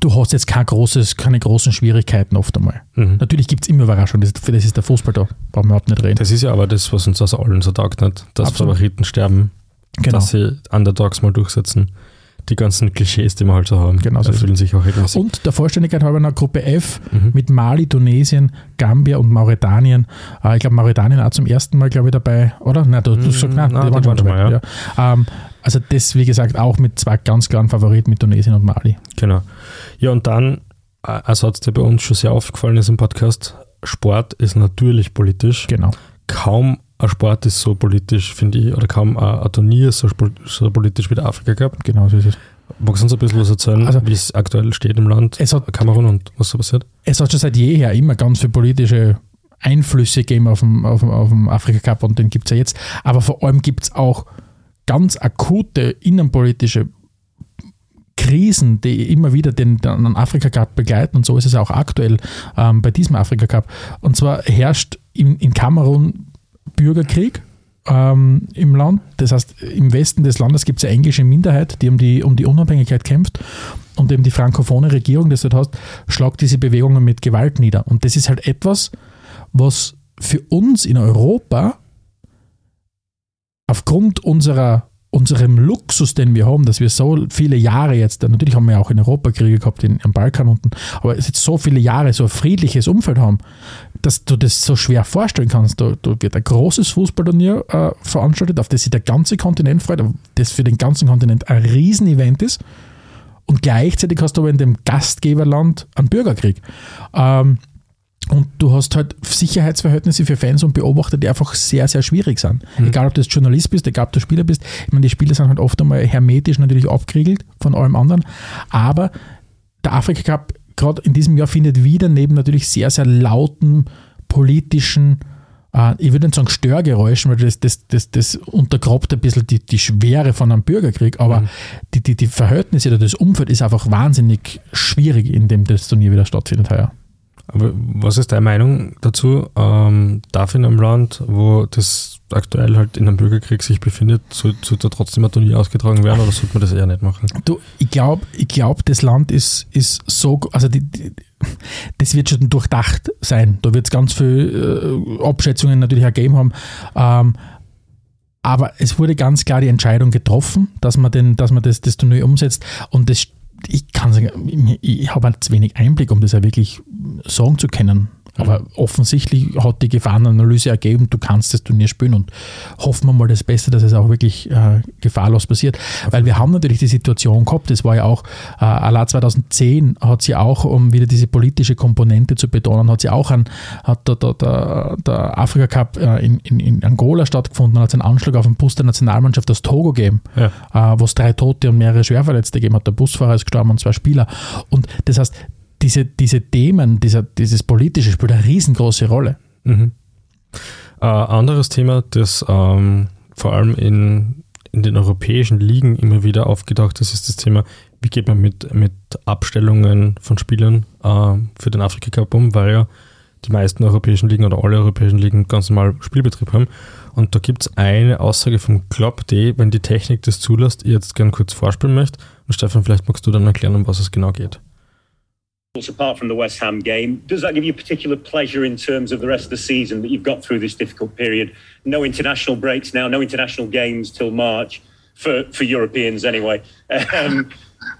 du hast jetzt kein großes, keine großen Schwierigkeiten oft einmal. Mhm. Natürlich gibt es immer Überraschungen, das, für das ist der Fußball da, brauchen wir überhaupt nicht reden. Das ist ja aber das, was uns aus allen so taugt nicht, dass Absolut. Favoriten sterben, Genau. dass sie Underdogs mal durchsetzen. Die ganzen Klischees, die wir halt so haben, Genau so erfüllen sich auch regelmäßig. Und der Vollständigkeit halber noch Gruppe F Mhm. mit Mali, Tunesien, Gambia und Mauretanien. Äh, ich glaube, Mauretanien auch zum ersten Mal, glaube ich, dabei, oder? Nein, du, du Mm, sagst, nein, nein, die waren schon dabei. mal, ja. Ähm, also das, wie gesagt, auch mit zwei ganz klaren Favoriten mit Tunesien und Mali. Genau. Ja, und dann äh, ein Satz, der bei uns schon sehr aufgefallen ist im Podcast: Sport ist natürlich politisch. Genau. Kaum ein Sport ist so politisch, finde ich, oder kaum ein, Turnier ist so, so politisch wie der Afrika Cup. Genau so ist es. Magst du uns ein bisschen was erzählen, Also- wie es aktuell steht im Land, Es hat, Kamerun und was so passiert? es hat schon seit jeher immer ganz viele politische Einflüsse gegeben auf dem, auf dem, auf dem Afrika Cup und den gibt es ja jetzt. Aber vor allem gibt es auch ganz akute innenpolitische Krisen, die immer wieder den, den Afrika Cup begleiten und so ist es auch aktuell ähm, bei diesem Afrika Cup. Und zwar herrscht in, in Kamerun Bürgerkrieg ähm, im Land. Das heißt, im Westen des Landes gibt es eine englische Minderheit, die um die, um die Unabhängigkeit kämpft und eben die frankophone Regierung, das du dort hast, schlagt diese Bewegungen mit Gewalt nieder. Und das ist halt etwas, was für uns in Europa aufgrund unserer, unserem Luxus, den wir haben, dass wir so viele Jahre jetzt, natürlich haben wir auch in Europa Kriege gehabt, in, am Balkan unten, aber es jetzt so viele Jahre so ein friedliches Umfeld haben, dass du das so schwer vorstellen kannst. Da, da wird ein großes Fußballturnier äh, veranstaltet, auf das sich der ganze Kontinent freut, das für den ganzen Kontinent ein Riesenevent ist. Und gleichzeitig hast du aber in dem Gastgeberland einen Bürgerkrieg. Ähm, und du hast halt Sicherheitsverhältnisse für Fans und Beobachter, die einfach sehr, sehr schwierig sind. Egal, ob du jetzt Journalist bist, egal, ob du Spieler bist. Ich meine, die Spieler sind halt oft einmal hermetisch natürlich abgeriegelt von allem anderen. Aber der Afrika Cup, gerade in diesem Jahr, findet wieder neben natürlich sehr, sehr lauten politischen, äh, ich würde nicht sagen Störgeräuschen, weil das, das, das, das untergrabt ein bisschen die, die Schwere von einem Bürgerkrieg, aber die, die, die Verhältnisse oder das Umfeld ist einfach wahnsinnig schwierig, in dem das Turnier wieder stattfindet heuer. Aber was ist deine Meinung dazu? Ähm, darf in einem Land, wo das aktuell halt in einem Bürgerkrieg sich befindet, soll, soll da trotzdem ein Turnier ausgetragen werden oder sollte man das eher nicht machen? Du, ich glaube, ich glaub, das Land ist, ist so, also die, die, das wird schon durchdacht sein. Da wird es ganz viele äh, Abschätzungen natürlich gegeben haben. Ähm, aber es wurde ganz klar die Entscheidung getroffen, dass man, den, dass man das, das Turnier umsetzt. Und das, ich kann sagen, ich, habe halt zu wenig Einblick, um das ja wirklich sagen zu können. Aber offensichtlich hat die Gefahrenanalyse ergeben, du kannst das Turnier spielen und hoffen wir mal das Beste, dass es auch wirklich äh, gefahrlos passiert. Weil wir haben natürlich die Situation gehabt, das war ja auch, äh, allein 2010 hat sie auch, um wieder diese politische Komponente zu betonen, hat sie auch ein, hat der, der, der, der Afrika Cup äh, in, in, in Angola stattgefunden, hat es einen Anschlag auf den Bus der Nationalmannschaft aus Togo gegeben Ja. äh, wo es drei Tote und mehrere Schwerverletzte gegeben hat. Der Busfahrer ist gestorben und zwei Spieler. Und das heißt, diese, diese Themen, dieser, dieses Politische spielt eine riesengroße Rolle. Mhm. Äh, anderes Thema, das ähm, vor allem in, in den europäischen Ligen immer wieder aufgetaucht ist, ist das Thema, wie geht man mit, mit Abstellungen von Spielern äh, für den Afrika Cup um, weil ja die meisten europäischen Ligen oder alle europäischen Ligen ganz normal Spielbetrieb haben. Und da gibt es eine Aussage vom Club, die, wenn die Technik das zulässt, ich jetzt gerne kurz vorspielen möchte. Und Stefan, vielleicht magst du dann erklären, um was es genau geht. Apart from the West Ham game, does that give you particular pleasure in terms of the rest of the season that you've got through this difficult period? No international breaks now, no international games till March for, for Europeans anyway. Um,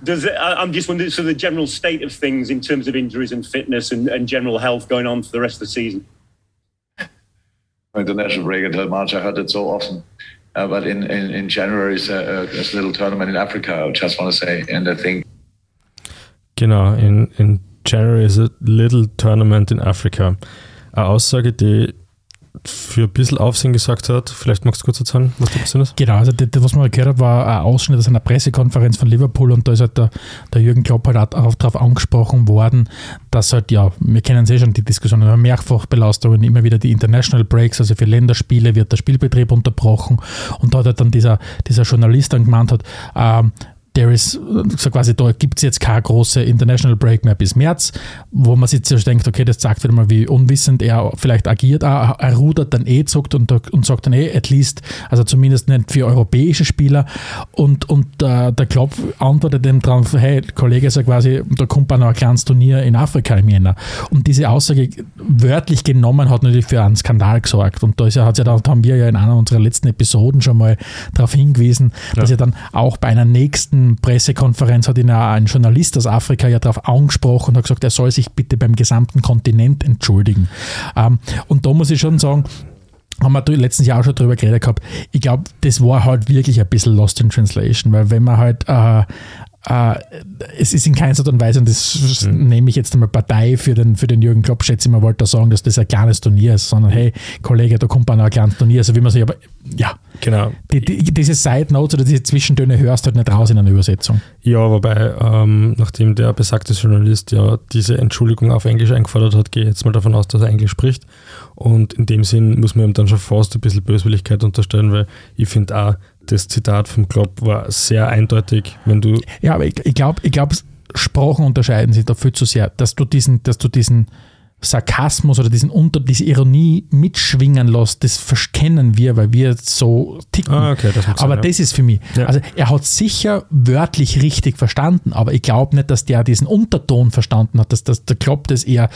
does it, I, I'm just wondering, so the general state of things in terms of injuries and fitness and, and general health going on for the rest of the season? International break until March, I heard it so often. Uh, but in, in, in January, a, a little tournament in Africa, I just want to say. And I think Genau, in, in January is a little tournament in Africa. Eine Aussage, die für ein bisschen Aufsehen gesagt hat. Vielleicht magst du kurz erzählen, was da passiert ist? Genau, also das, was man gehört hat, war ein Ausschnitt aus einer Pressekonferenz von Liverpool und da ist halt der, der Jürgen Klopp halt auch darauf angesprochen worden, dass halt, ja, wir kennen eh schon die Diskussion über Mehrfachbelastungen, immer wieder die International Breaks, also für Länderspiele wird der Spielbetrieb unterbrochen und da hat halt dann dieser, dieser Journalist dann gemeint hat, ähm, there is, so quasi, da gibt es jetzt keine große International Break mehr bis März, wo man sich jetzt denkt, okay, das zeigt wieder mal, wie unwissend er vielleicht agiert. Er, er rudert dann eh, zockt und, und sagt dann eh, at least, also zumindest nicht für europäische Spieler. Und, und äh, der Klopp antwortet dem drauf, hey, Kollege, so quasi, da kommt man noch ein kleines Turnier in Afrika im Jänner. Und diese Aussage wörtlich genommen hat natürlich für einen Skandal gesorgt. Und da ist ja, ja, da haben wir ja in einer unserer letzten Episoden schon mal darauf hingewiesen, ja. dass er dann auch bei einer nächsten Pressekonferenz hat ihn ein Journalist aus Afrika ja darauf angesprochen und hat gesagt, er soll sich bitte beim gesamten Kontinent entschuldigen. Ähm, und da muss ich schon sagen, haben wir letztens Jahr auch schon drüber geredet gehabt. Ich glaube, das war halt wirklich ein bisschen lost in translation, weil wenn man halt äh, Uh, es ist in keiner Art und Weise, und das mhm. nehme ich jetzt einmal Partei für den, für den Jürgen Klopp, schätze ich mal, wollte sagen, dass das ein kleines Turnier ist, sondern hey, Kollege, da kommt man noch ein kleines Turnier, also wie man sich aber, ja. Genau. Die, die, diese Side Notes oder diese Zwischentöne hörst du halt nicht raus in einer Übersetzung. Ja, wobei, ähm, nachdem der besagte Journalist ja diese Entschuldigung auf Englisch eingefordert hat, gehe ich jetzt mal davon aus, dass er Englisch spricht. Und in dem Sinn muss man ihm dann schon fast ein bisschen Böswilligkeit unterstellen, weil ich finde auch, das Zitat vom Klopp war sehr eindeutig, wenn du. Ja, aber ich, ich glaube, ich glaub, Sprachen unterscheiden sich dafür zu sehr, dass du diesen, dass du diesen Sarkasmus oder diesen Unter, diese Ironie mitschwingen lässt, das verkennen wir, weil wir so ticken. Ah, okay, das aber sein, das ist für mich. Ja. Also er hat sicher wörtlich richtig verstanden, aber ich glaube nicht, dass der diesen Unterton verstanden hat, dass, dass der Klopp das eher,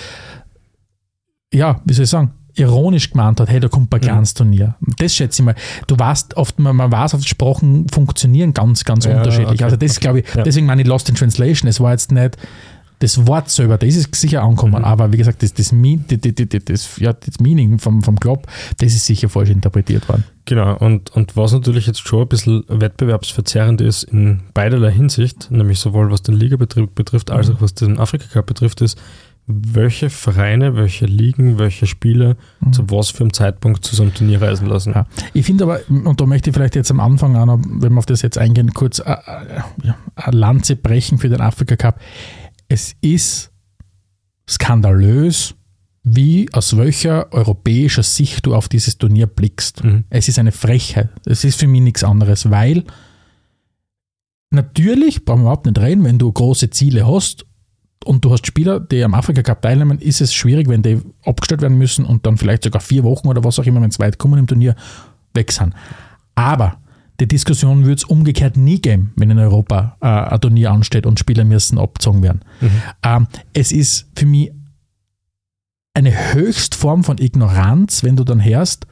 ja, wie soll ich sagen, ironisch gemeint hat, hey, da kommt ein kleines mhm. Turnier. Das schätze ich mal. Du weißt oft, man, man weiß, oft Sprachen funktionieren ganz, ganz ja, unterschiedlich. Okay, also das okay. glaube ich, ja. deswegen meine ich Lost in Translation. Es war jetzt nicht das Wort selber, das ist sicher angekommen, mhm. aber wie gesagt, das, das, das, das, ja, das Meaning vom, vom Club, das ist sicher falsch interpretiert worden. Genau, und, und was natürlich jetzt schon ein bisschen wettbewerbsverzerrend ist in beiderlei Hinsicht, nämlich sowohl was den Ligabetrieb betrifft, als auch was den Afrika Cup betrifft, ist, welche Vereine, welche Ligen, welche Spiele mhm. zu was für einem Zeitpunkt zu so einem Turnier reisen lassen. Ja. Ich finde aber, und da möchte ich vielleicht jetzt am Anfang auch noch, wenn wir auf das jetzt eingehen, kurz eine, äh, äh, eine Lanze brechen für den Afrika Cup. Es ist skandalös, wie aus welcher europäischer Sicht du auf dieses Turnier blickst. Mhm. Es ist eine Frechheit. Es ist für mich nichts anderes, weil natürlich, brauchen wir überhaupt nicht reden, wenn du große Ziele hast und du hast Spieler, die am Afrika Cup teilnehmen, ist es schwierig, wenn die abgestellt werden müssen und dann vielleicht sogar vier Wochen oder was auch immer, wenn es weit kommen im Turnier, weg sind. Aber die Diskussion würde es umgekehrt nie geben, wenn in Europa äh, ein Turnier ansteht und Spieler müssen abgezogen werden. Mhm. Ähm, es ist für mich eine Höchstform von Ignoranz, wenn du dann hörst,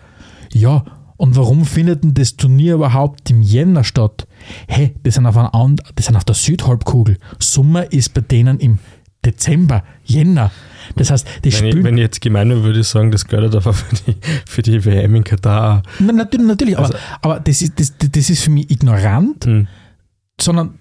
ja, und warum findet denn das Turnier überhaupt im Jänner statt? Hey, das sind auf, ein, das sind auf der Südhalbkugel. Sommer ist bei denen im Dezember, Jänner. Das heißt, die wenn. Ich, wenn ich jetzt gemein wäre, würde ich sagen, das gehört aber für die, für die WM in Katar. Na, natürlich, natürlich also, aber, aber das, ist, das, das ist für mich ignorant, hm. sondern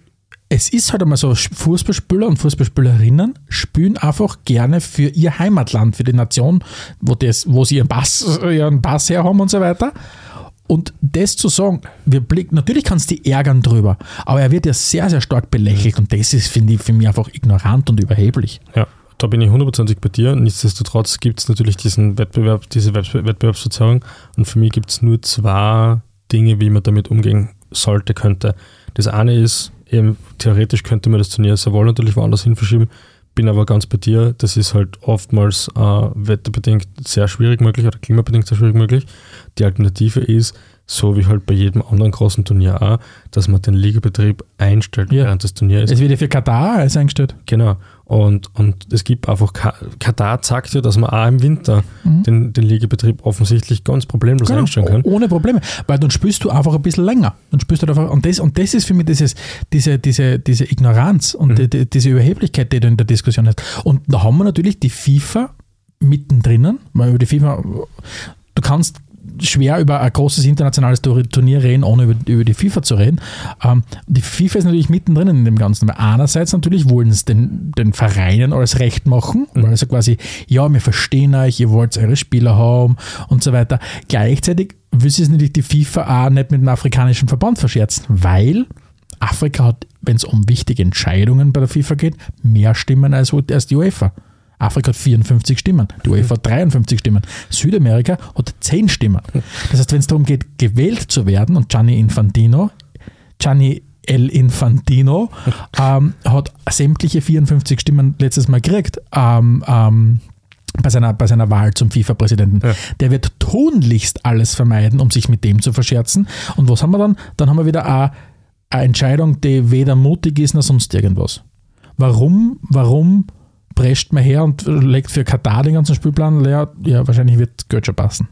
es ist halt einmal so, Fußballspieler und Fußballspielerinnen spielen einfach gerne für ihr Heimatland, für die Nation, wo, das, wo sie ihren Pass, ihren Pass her haben und so weiter. Und das zu sagen, wir blicken, natürlich kannst du die ärgern drüber, aber er wird ja sehr, sehr stark belächelt und das ist, finde ich, für mich einfach ignorant und überheblich. Ja, da bin ich hundertprozentig bei dir. Nichtsdestotrotz gibt es natürlich diesen Wettbewerb, diese Wettbewerbsverzerrung und für mich gibt es nur zwei Dinge, wie man damit umgehen sollte, könnte. Das eine ist eben, theoretisch könnte man das Turnier sehr wohl natürlich woanders hin verschieben. Bin aber ganz bei dir, das ist halt oftmals äh, wetterbedingt sehr schwierig möglich oder klimabedingt sehr schwierig möglich. Die Alternative ist, so wie halt bei jedem anderen großen Turnier auch, dass man den Ligabetrieb einstellt Ja. während des Turniers. Es wird ja für Katar alles eingestellt. Genau. Und, und es gibt einfach, Ka- Katar sagt ja, dass man auch im Winter den, den Ligabetrieb offensichtlich ganz problemlos Genau, einstellen kann. Ohne Probleme. Weil dann spielst du einfach ein bisschen länger. Dann spielst du halt einfach, und, das, und das ist für mich dieses, diese, diese, diese Ignoranz und die, die, diese Überheblichkeit, die du in der Diskussion hast. Und da haben wir natürlich die FIFA mittendrin, weil über die FIFA, du kannst schwer über ein großes internationales Tur- Turnier reden, ohne über, über die FIFA zu reden. Ähm, die FIFA ist natürlich mittendrin in dem Ganzen. Weil einerseits natürlich wollen es den, den Vereinen alles recht machen, weil sie quasi, ja, wir verstehen euch, ihr wollt eure Spieler haben und so weiter. Gleichzeitig will sich natürlich die FIFA auch nicht mit dem afrikanischen Verband verscherzen, weil Afrika hat, wenn es um wichtige Entscheidungen bei der FIFA geht, mehr Stimmen als, als die UEFA. Afrika hat 54 Stimmen, die UEFA hat 53 Stimmen. Südamerika hat 10 Stimmen. Das heißt, wenn es darum geht, gewählt zu werden, und Gianni Infantino, Gianni El Infantino ähm, hat sämtliche 54 Stimmen letztes Mal gekriegt ähm, ähm, bei, seiner, bei seiner Wahl zum FIFA-Präsidenten. Ja. Der wird tunlichst alles vermeiden, um sich mit dem zu verscherzen. Und was haben wir dann? Dann haben wir wieder eine, eine Entscheidung, die weder mutig ist noch sonst irgendwas. Warum, warum prescht man her und legt für Katar den ganzen Spielplan leer? Ja, wahrscheinlich wird schon passen.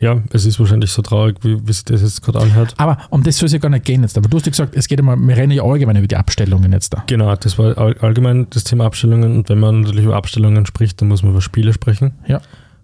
Ja, es ist wahrscheinlich so traurig, wie, wie sich das jetzt gerade anhört. Aber um das soll es ja gar nicht gehen jetzt. Aber du hast ja gesagt, es geht immer, wir reden ja allgemein über die Abstellungen jetzt da. Genau, das war all- allgemein das Thema Abstellungen. Und wenn man natürlich über Abstellungen spricht, dann muss man über Spiele sprechen. Ja.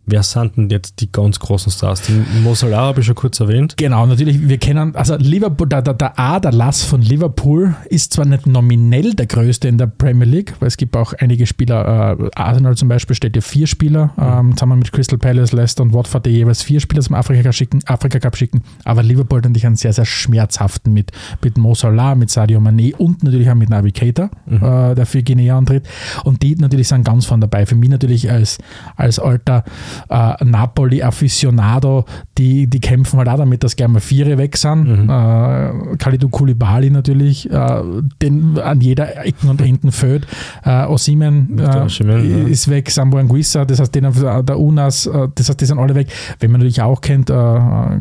Wer sind denn jetzt die ganz großen Stars? Den Mo Salah habe ich schon kurz erwähnt. Genau, natürlich, wir kennen, also Liverpool, der, der, der A, der Lass von Liverpool ist zwar nicht nominell der größte in der Premier League, weil es gibt auch einige Spieler, äh, Arsenal zum Beispiel stellt ja vier Spieler, ähm, zusammen mit Crystal Palace, Leicester und Watford, die jeweils vier Spieler zum Afrika Cup schicken, Afrika Cup schicken, aber Liverpool hat natürlich einen sehr, sehr schmerzhaften mit, mit Mo Salah, mit Sadio Mané und natürlich auch mit Navi Keita, äh, der für Guinea antritt und die natürlich sind ganz von dabei. Für mich natürlich als, als alter äh, Napoli-Afficionado, die, die kämpfen halt auch damit, dass gerne mal Viere weg sind. Äh, Kalidou Koulibaly natürlich, äh, den an jeder Ecken und Enden fehlt. Äh, Osimen äh, ist weg, Sambo Anguissa, das heißt, den, der Unas, äh, das heißt, die sind alle weg. Wenn man natürlich auch kennt, äh, äh,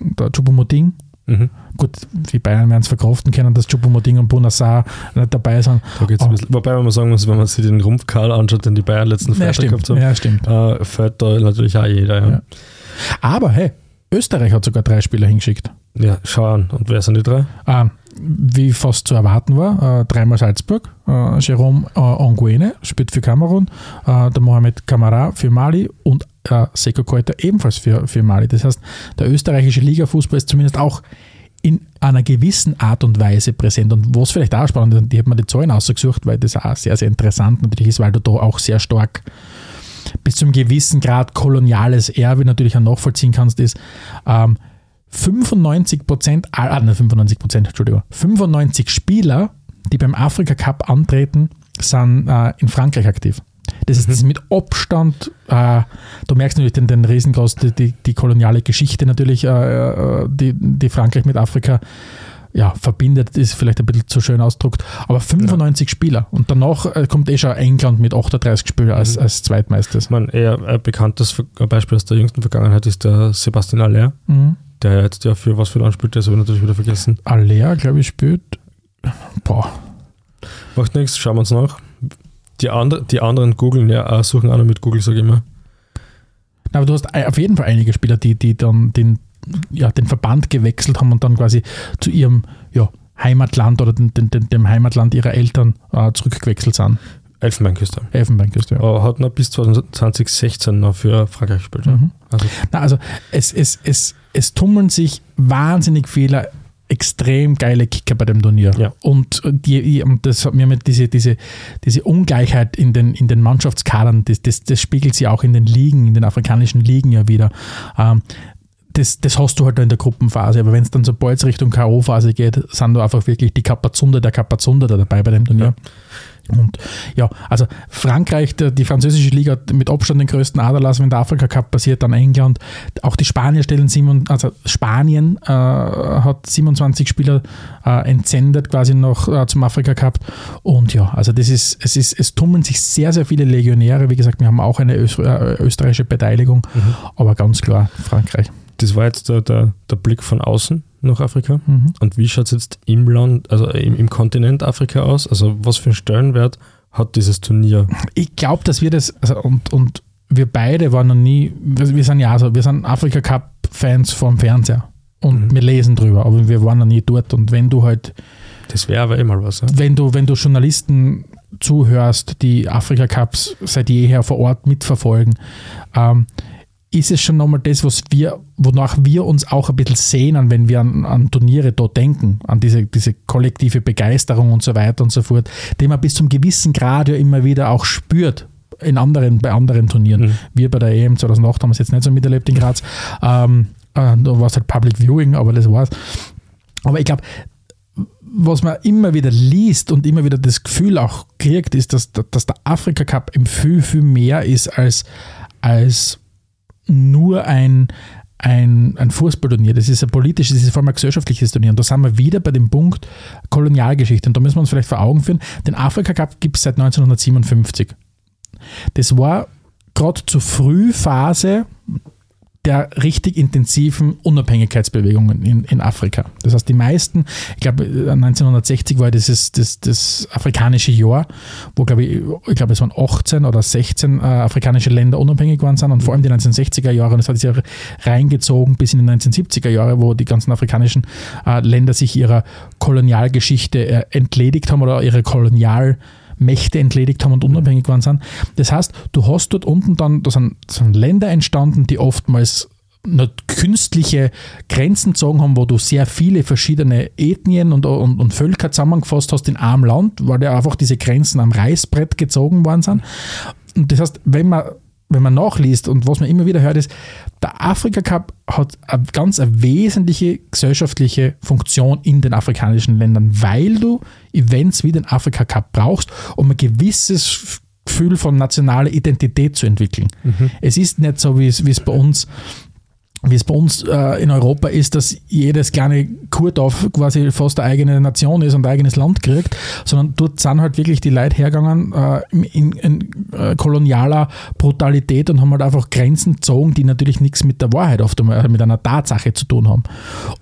der Choupo-Moting, Mhm. Gut, die Bayern werden es verkraften können, dass Choupo-Moting und Bonassar nicht dabei sind. Da geht's ein bisschen, wobei man sagen muss, wenn man sich den Rumpfkarl anschaut, den die Bayern letzten Ja, Freitag stimmt. gehabt haben, Ja, stimmt. äh, fällt da natürlich auch jeder. Ja. Ja. Aber hey, Österreich hat sogar drei Spieler hingeschickt. ja, schau an. Und wer sind die drei? Ähm, wie fast zu erwarten war, äh, dreimal Salzburg. Äh, Jerome äh, Anguene spielt für Kamerun, äh, der Mohamed Kamara für Mali und äh, Seko Koita ebenfalls für, für Mali. Das heißt, der österreichische Ligafußball ist zumindest auch in einer gewissen Art und Weise präsent. Und was vielleicht auch spannend ist, die hat man die Zahlen ausgesucht, weil das auch sehr, sehr interessant natürlich ist, weil du da auch sehr stark bis zu einem gewissen Grad koloniales Erbe natürlich auch nachvollziehen kannst, ist ähm, 95 Prozent, ah, nicht 95 Prozent, Entschuldigung, 95 Spieler, die beim Afrika Cup antreten, sind äh, in Frankreich aktiv. Das ist, das ist mit Abstand, äh, du merkst natürlich den, den riesengroß, die, die, die koloniale Geschichte natürlich, äh, äh, die, die Frankreich mit Afrika ja, verbindet, ist vielleicht ein bisschen zu schön ausgedruckt, aber 95 Spieler und danach äh, kommt eh schon England mit 38 Spielern als, als Zweitmeister. Ich meine, eher ein bekanntes Beispiel aus der jüngsten Vergangenheit ist der Sebastian Aller, Mhm. der jetzt ja für was für Land spielt, das habe ich natürlich wieder vergessen. Alea, glaube ich, spielt. Boah, Macht nichts, schauen wir uns nach. Die, andre, die anderen googeln ja suchen auch noch mit Google, sage ich immer. Na, aber du hast auf jeden Fall einige Spieler, die, die dann den, ja, den Verband gewechselt haben und dann quasi zu ihrem ja, Heimatland oder den, den, den, dem Heimatland ihrer Eltern äh, zurückgewechselt sind. Elfenbeinküste. Elfenbeinküste, ja. Aber hat noch bis 2016 noch für Frankreich gespielt. Ja. Mhm. Also, Na, also es, es, es, es tummeln sich wahnsinnig viele extrem geile Kicker bei dem Turnier. Ja. Und, die, und das hat mir mit diese, diese, diese Ungleichheit in den, in den Mannschaftskadern, das, das, das spiegelt sich auch in den Ligen, in den afrikanischen Ligen ja wieder. Ähm, das, das hast du halt in der Gruppenphase, aber wenn es dann sobald es Richtung K.O.-Phase geht, sind da einfach wirklich die Kapazunder der Kapazunder da dabei bei dem Turnier. Und ja, also Frankreich, die französische Liga hat mit Abstand den größten Aderlass, wenn der Afrika Cup passiert, dann England. Auch die Spanier stellen sieben, also Spanien äh, hat 27 Spieler äh, entsendet quasi noch äh, zum Afrika Cup. Und ja, also das ist, es ist, es tummeln sich sehr, sehr viele Legionäre. Wie gesagt, wir haben auch eine Öst äh, österreichische Beteiligung, Mhm. aber ganz klar Frankreich. Das war jetzt der, der, der Blick von außen nach Afrika. Mhm. Und wie schaut es jetzt im Land, also im, im Kontinent Afrika aus? Also was für einen Stellenwert hat dieses Turnier? Ich glaube, dass wir das, also und, und wir beide waren noch nie, wir, wir sind ja so, wir sind Afrika Cup-Fans vom Fernseher. Und Mhm. wir lesen drüber, aber wir waren noch nie dort. Und wenn du halt Das wäre aber immer was. Ja? wenn du, wenn du Journalisten zuhörst, die Afrika Cups seit jeher vor Ort mitverfolgen, ähm, ist es schon nochmal das, was wir, wonach wir uns auch ein bisschen sehnen, wenn wir an, an Turniere dort denken, an diese, diese kollektive Begeisterung und so weiter und so fort, die man bis zum gewissen Grad ja immer wieder auch spürt. In anderen, bei anderen Turnieren. Mhm. Wir bei der EM 2008 haben es jetzt nicht so miterlebt in Graz. Ähm, äh, da war es halt Public Viewing, aber das war's. Aber ich glaube, was man immer wieder liest und immer wieder das Gefühl auch kriegt, ist, dass, dass der Afrika Cup im viel, viel mehr ist als, als nur ein, ein, ein Fußballturnier. Das ist ein politisches, das ist vor allem ein gesellschaftliches Turnier. Und da sind wir wieder bei dem Punkt Kolonialgeschichte. Und da müssen wir uns vielleicht vor Augen führen, den Afrika Cup gibt es seit 1957. Das war gerade zur Frühphase der richtig intensiven Unabhängigkeitsbewegungen in, in Afrika. Das heißt, die meisten, ich glaube 1960 war dieses das, das afrikanische Jahr, wo glaube ich, ich glaube es waren 18 oder 16 äh, afrikanische Länder unabhängig waren sind und vor allem die 1960er Jahre, und das hat sich ja reingezogen bis in die 1970er Jahre, wo die ganzen afrikanischen äh, Länder sich ihrer Kolonialgeschichte äh, entledigt haben oder ihre Kolonial Mächte entledigt haben und unabhängig geworden sind. Das heißt, du hast dort unten dann, da sind, sind Länder entstanden, die oftmals künstliche Grenzen gezogen haben, wo du sehr viele verschiedene Ethnien und, und, und Völker zusammengefasst hast in einem Land, weil ja einfach diese Grenzen am Reißbrett gezogen worden sind. Und das heißt, wenn man, wenn man nachliest und was man immer wieder hört, ist, der Afrika Cup hat eine ganz eine wesentliche gesellschaftliche Funktion in den afrikanischen Ländern, weil du Events wie den Afrika Cup brauchst, um ein gewisses Gefühl von nationaler Identität zu entwickeln. Es ist nicht so, wie es, wie es bei uns wie es bei uns äh, in Europa ist, dass jedes kleine Kurdorf quasi fast eine eigene Nation ist und ein eigenes Land kriegt, sondern dort sind halt wirklich die Leute hergegangen äh, in, in äh, kolonialer Brutalität und haben halt einfach Grenzen gezogen, die natürlich nichts mit der Wahrheit oft einmal, äh, mit einer Tatsache zu tun haben.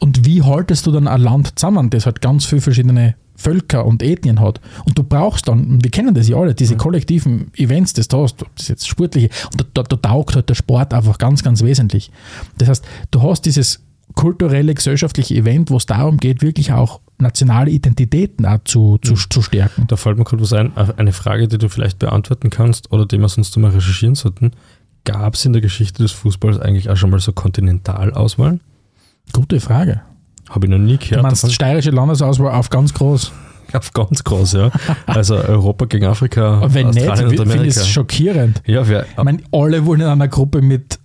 Und wie haltest du dann ein Land zusammen, das halt ganz viele verschiedene Völker und Ethnien hat. Und du brauchst dann, wir kennen das ja alle, diese kollektiven Events, das du hast, ob das jetzt sportliche, und da, da, da taugt halt der Sport einfach ganz, ganz wesentlich. Das heißt, du hast dieses kulturelle, gesellschaftliche Event, wo es darum geht, wirklich auch nationale Identitäten auch zu, zu, zu stärken. Da fällt mir gerade was ein, eine Frage, die du vielleicht beantworten kannst oder die wir sonst mal recherchieren sollten. Gab es in der Geschichte des Fußballs eigentlich auch schon mal so Kontinentalauswahlen? Gute Frage. Habe ich noch nie Du gehört. meinst steirische Landesauswahl auf ganz groß. Auf ganz groß, ja. Also Europa gegen Afrika, Aber wenn nicht, Australien und finde ich es schockierend. Ja, wer, Ich meine, alle wollen in einer Gruppe mit,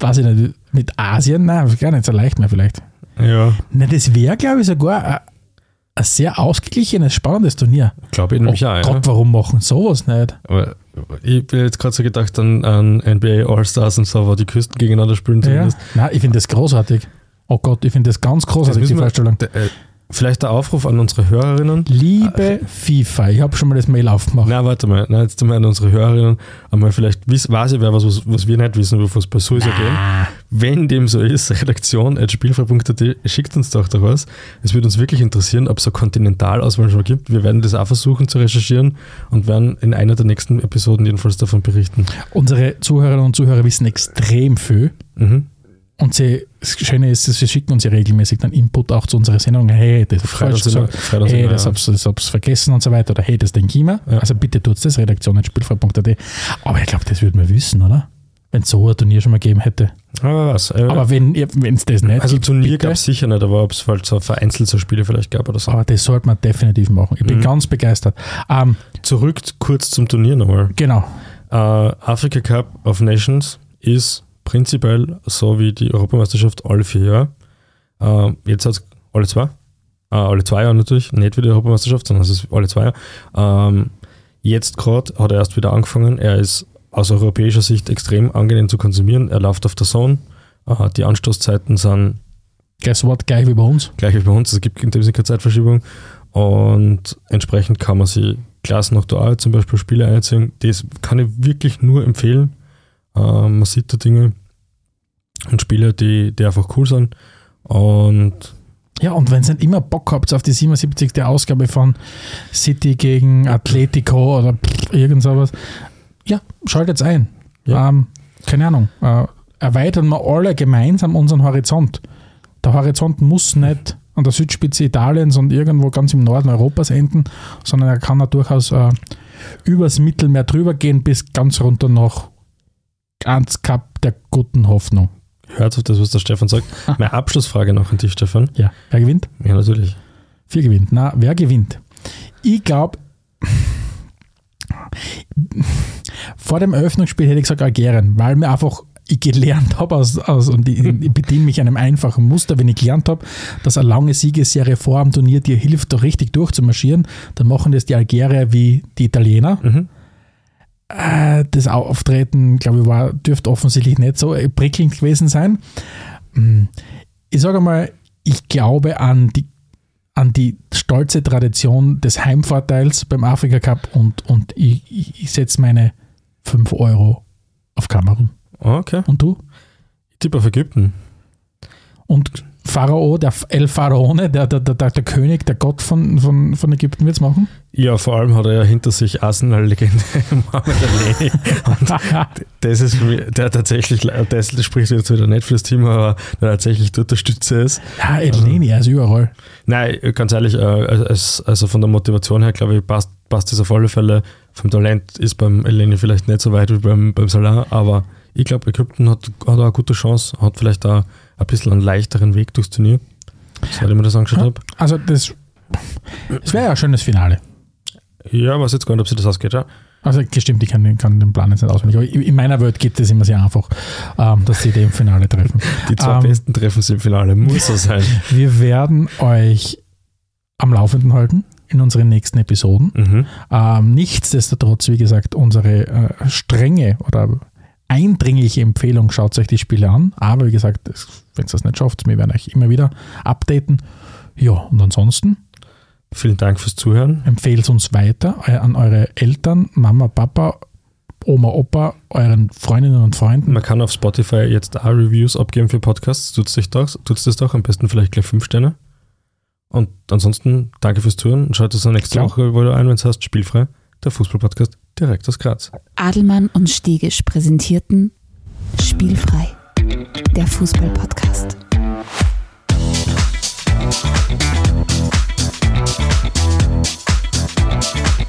weiß ich nicht, mit Asien, nein, das ist gar nicht so leicht mehr vielleicht. ja, Na, das wäre, glaube ich, sogar ein, ein sehr ausgeglichenes, spannendes Turnier. glaube ich nämlich oh auch. Ja. Gott, warum machen sowas nicht? Aber ich bin jetzt gerade so gedacht an, an NBA All-Stars und so, wo die Küsten gegeneinander spielen Ja. zumindest. Nein, ich finde das großartig. Oh Gott, ich finde das ganz großartig, die Vorstellung. Äh, Vielleicht der Aufruf an unsere Hörerinnen. Liebe FIFA, ich habe schon mal das Mail aufgemacht. Na, warte mal, na, jetzt einmal an unsere Hörerinnen. Einmal vielleicht wiss, weiß ich wer was, was, was wir nicht wissen über Fußball. So ist ja. Wenn dem so ist, redaktion at spielfrei.at, schickt uns doch da was. Es würde uns wirklich interessieren, ob es so Kontinentalauswahl schon gibt. Wir werden das auch versuchen zu recherchieren und werden in einer der nächsten Episoden jedenfalls davon berichten. Unsere Zuhörerinnen und Zuhörer wissen extrem viel. Mhm. Und sie, das Schöne ist, sie schicken uns ja regelmäßig dann Input auch zu unserer Sendung. Hey, das ist falsch immer- gesagt. Hey, immer, das ja. hab's, das hab's vergessen und so weiter. Oder hey, das denke ich mir. Ja. Also bitte tut's das, redaktion.spielfrei.at. Aber ich glaube, das würden wir wissen, oder? Wenn es so ein Turnier schon mal gegeben hätte. Aber was? Äh, Aber wenn es das nicht also gibt, Turnier gab es sicher nicht, aber ob es halt so vereinzelt so Spiele vielleicht gab oder so. Aber das sollte man definitiv machen. Ich bin Mhm. ganz begeistert. Ähm, Zurück kurz zum Turnier nochmal. genau. Äh, Africa Cup of Nations ist prinzipiell so wie die Europameisterschaft alle vier Jahre. Äh, jetzt hat es alle zwei. Äh, alle zwei Jahre natürlich, nicht wie die Europameisterschaft, sondern es ist alle zwei Jahre. Ähm, jetzt gerade hat er erst wieder angefangen. Er ist aus europäischer Sicht extrem angenehm zu konsumieren. Er läuft auf der Zone. Äh, die Anstoßzeiten sind Guess what? Gleich wie bei uns. gleich wie bei uns. Es gibt in dem Sinne keine Zeitverschiebung. Und entsprechend kann man sich Klassen noch dual zum Beispiel Spiele einziehen. Das kann ich wirklich nur empfehlen. Äh, man sieht da Dinge und Spiele, die, die einfach cool sind. Und Ja, und wenn ihr nicht immer Bock habt auf die 77. Ausgabe von City gegen Atletico oder irgend sowas, ja, schaltet ein. Ja. Ähm, keine Ahnung. Äh, erweitern wir alle gemeinsam unseren Horizont. Der Horizont muss nicht an der Südspitze Italiens und irgendwo ganz im Norden Europas enden, sondern er kann auch durchaus äh, übers Mittelmeer drüber gehen bis ganz runter nach ganz Kap der guten Hoffnung. Hört auf das, was der Stefan sagt. Meine Abschlussfrage noch an dich, Stefan. Ja, wer gewinnt? Ja, natürlich. Vier gewinnt. Na, wer gewinnt? Ich glaube, vor dem Eröffnungsspiel hätte ich gesagt Algerien, weil mir einfach ich gelernt habe aus, aus und ich, ich bediene mich einem einfachen Muster, wenn ich gelernt habe, dass eine lange Siegesserie vor dem Turnier dir hilft, da richtig durchzumarschieren, dann machen das die Algerier wie die Italiener. Mhm. Äh, das Auftreten, glaube ich, war, dürfte offensichtlich nicht so äh, prickelnd gewesen sein. Mm, Ich sage mal, ich glaube an die, an die stolze Tradition des Heimvorteils beim Afrika Cup und, und ich, ich, ich setze meine 5 Euro auf Kamerun. Okay. Und du? Ich tippe auf Ägypten. Und Pharao, der El Pharaone, der, der, der, der König, der Gott von, von, von Ägypten wird es machen? Ja, vor allem hat er ja hinter sich Arsenal-Legende Mohamed Ali. Und das ist der tatsächlich, das spricht jetzt wieder nicht für das Team, aber der tatsächlich dort der Stütze ist. Ja, Elneni, er ist überall. Nein, ganz ehrlich, äh, als, also von der Motivation her, glaube ich, passt, passt das auf alle Fälle. Vom Talent ist beim Eleni vielleicht nicht so weit wie beim, beim Salah, aber ich glaube, Ägypten hat, hat auch eine gute Chance, hat vielleicht auch ein bisschen einen leichteren Weg durchs Turnier, seit ich mir das angeschaut Ja, habe. also das, das wäre ja ein schönes Finale. Ja, weiß jetzt gar nicht, ob sich das ausgeht, ja. Also gestimmt, ich kann, den- kann den Plan jetzt nicht auswendig, aber in in meiner Welt geht es immer sehr einfach, ähm, dass sie die im Finale treffen. Die zwei Ähm, besten treffen sich im Finale, muss so sein. Wir werden euch am Laufenden halten in unseren nächsten Episoden. Mhm. Ähm, nichtsdestotrotz, wie gesagt, unsere äh, strenge oder eindringliche Empfehlung, schaut euch die Spiele an. Aber wie gesagt, wenn ihr das nicht schafft, wir werden euch immer wieder updaten. Ja, und ansonsten Vielen Dank fürs Zuhören. empfehlt uns weiter an eure Eltern, Mama, Papa, Oma, Opa, euren Freundinnen und Freunden. Man kann auf Spotify jetzt auch Reviews abgeben für Podcasts. Tut's dich doch, tut's das doch, am besten vielleicht gleich fünf Sterne. Und ansonsten danke fürs Zuhören und schaut uns dann nächste Klar. Woche wieder ein, wenn es heißt Spielfrei, der Fußballpodcast Direkt aus Graz. Adelmann und Stegisch präsentierten Spielfrei, der Fußball-Podcast. Thank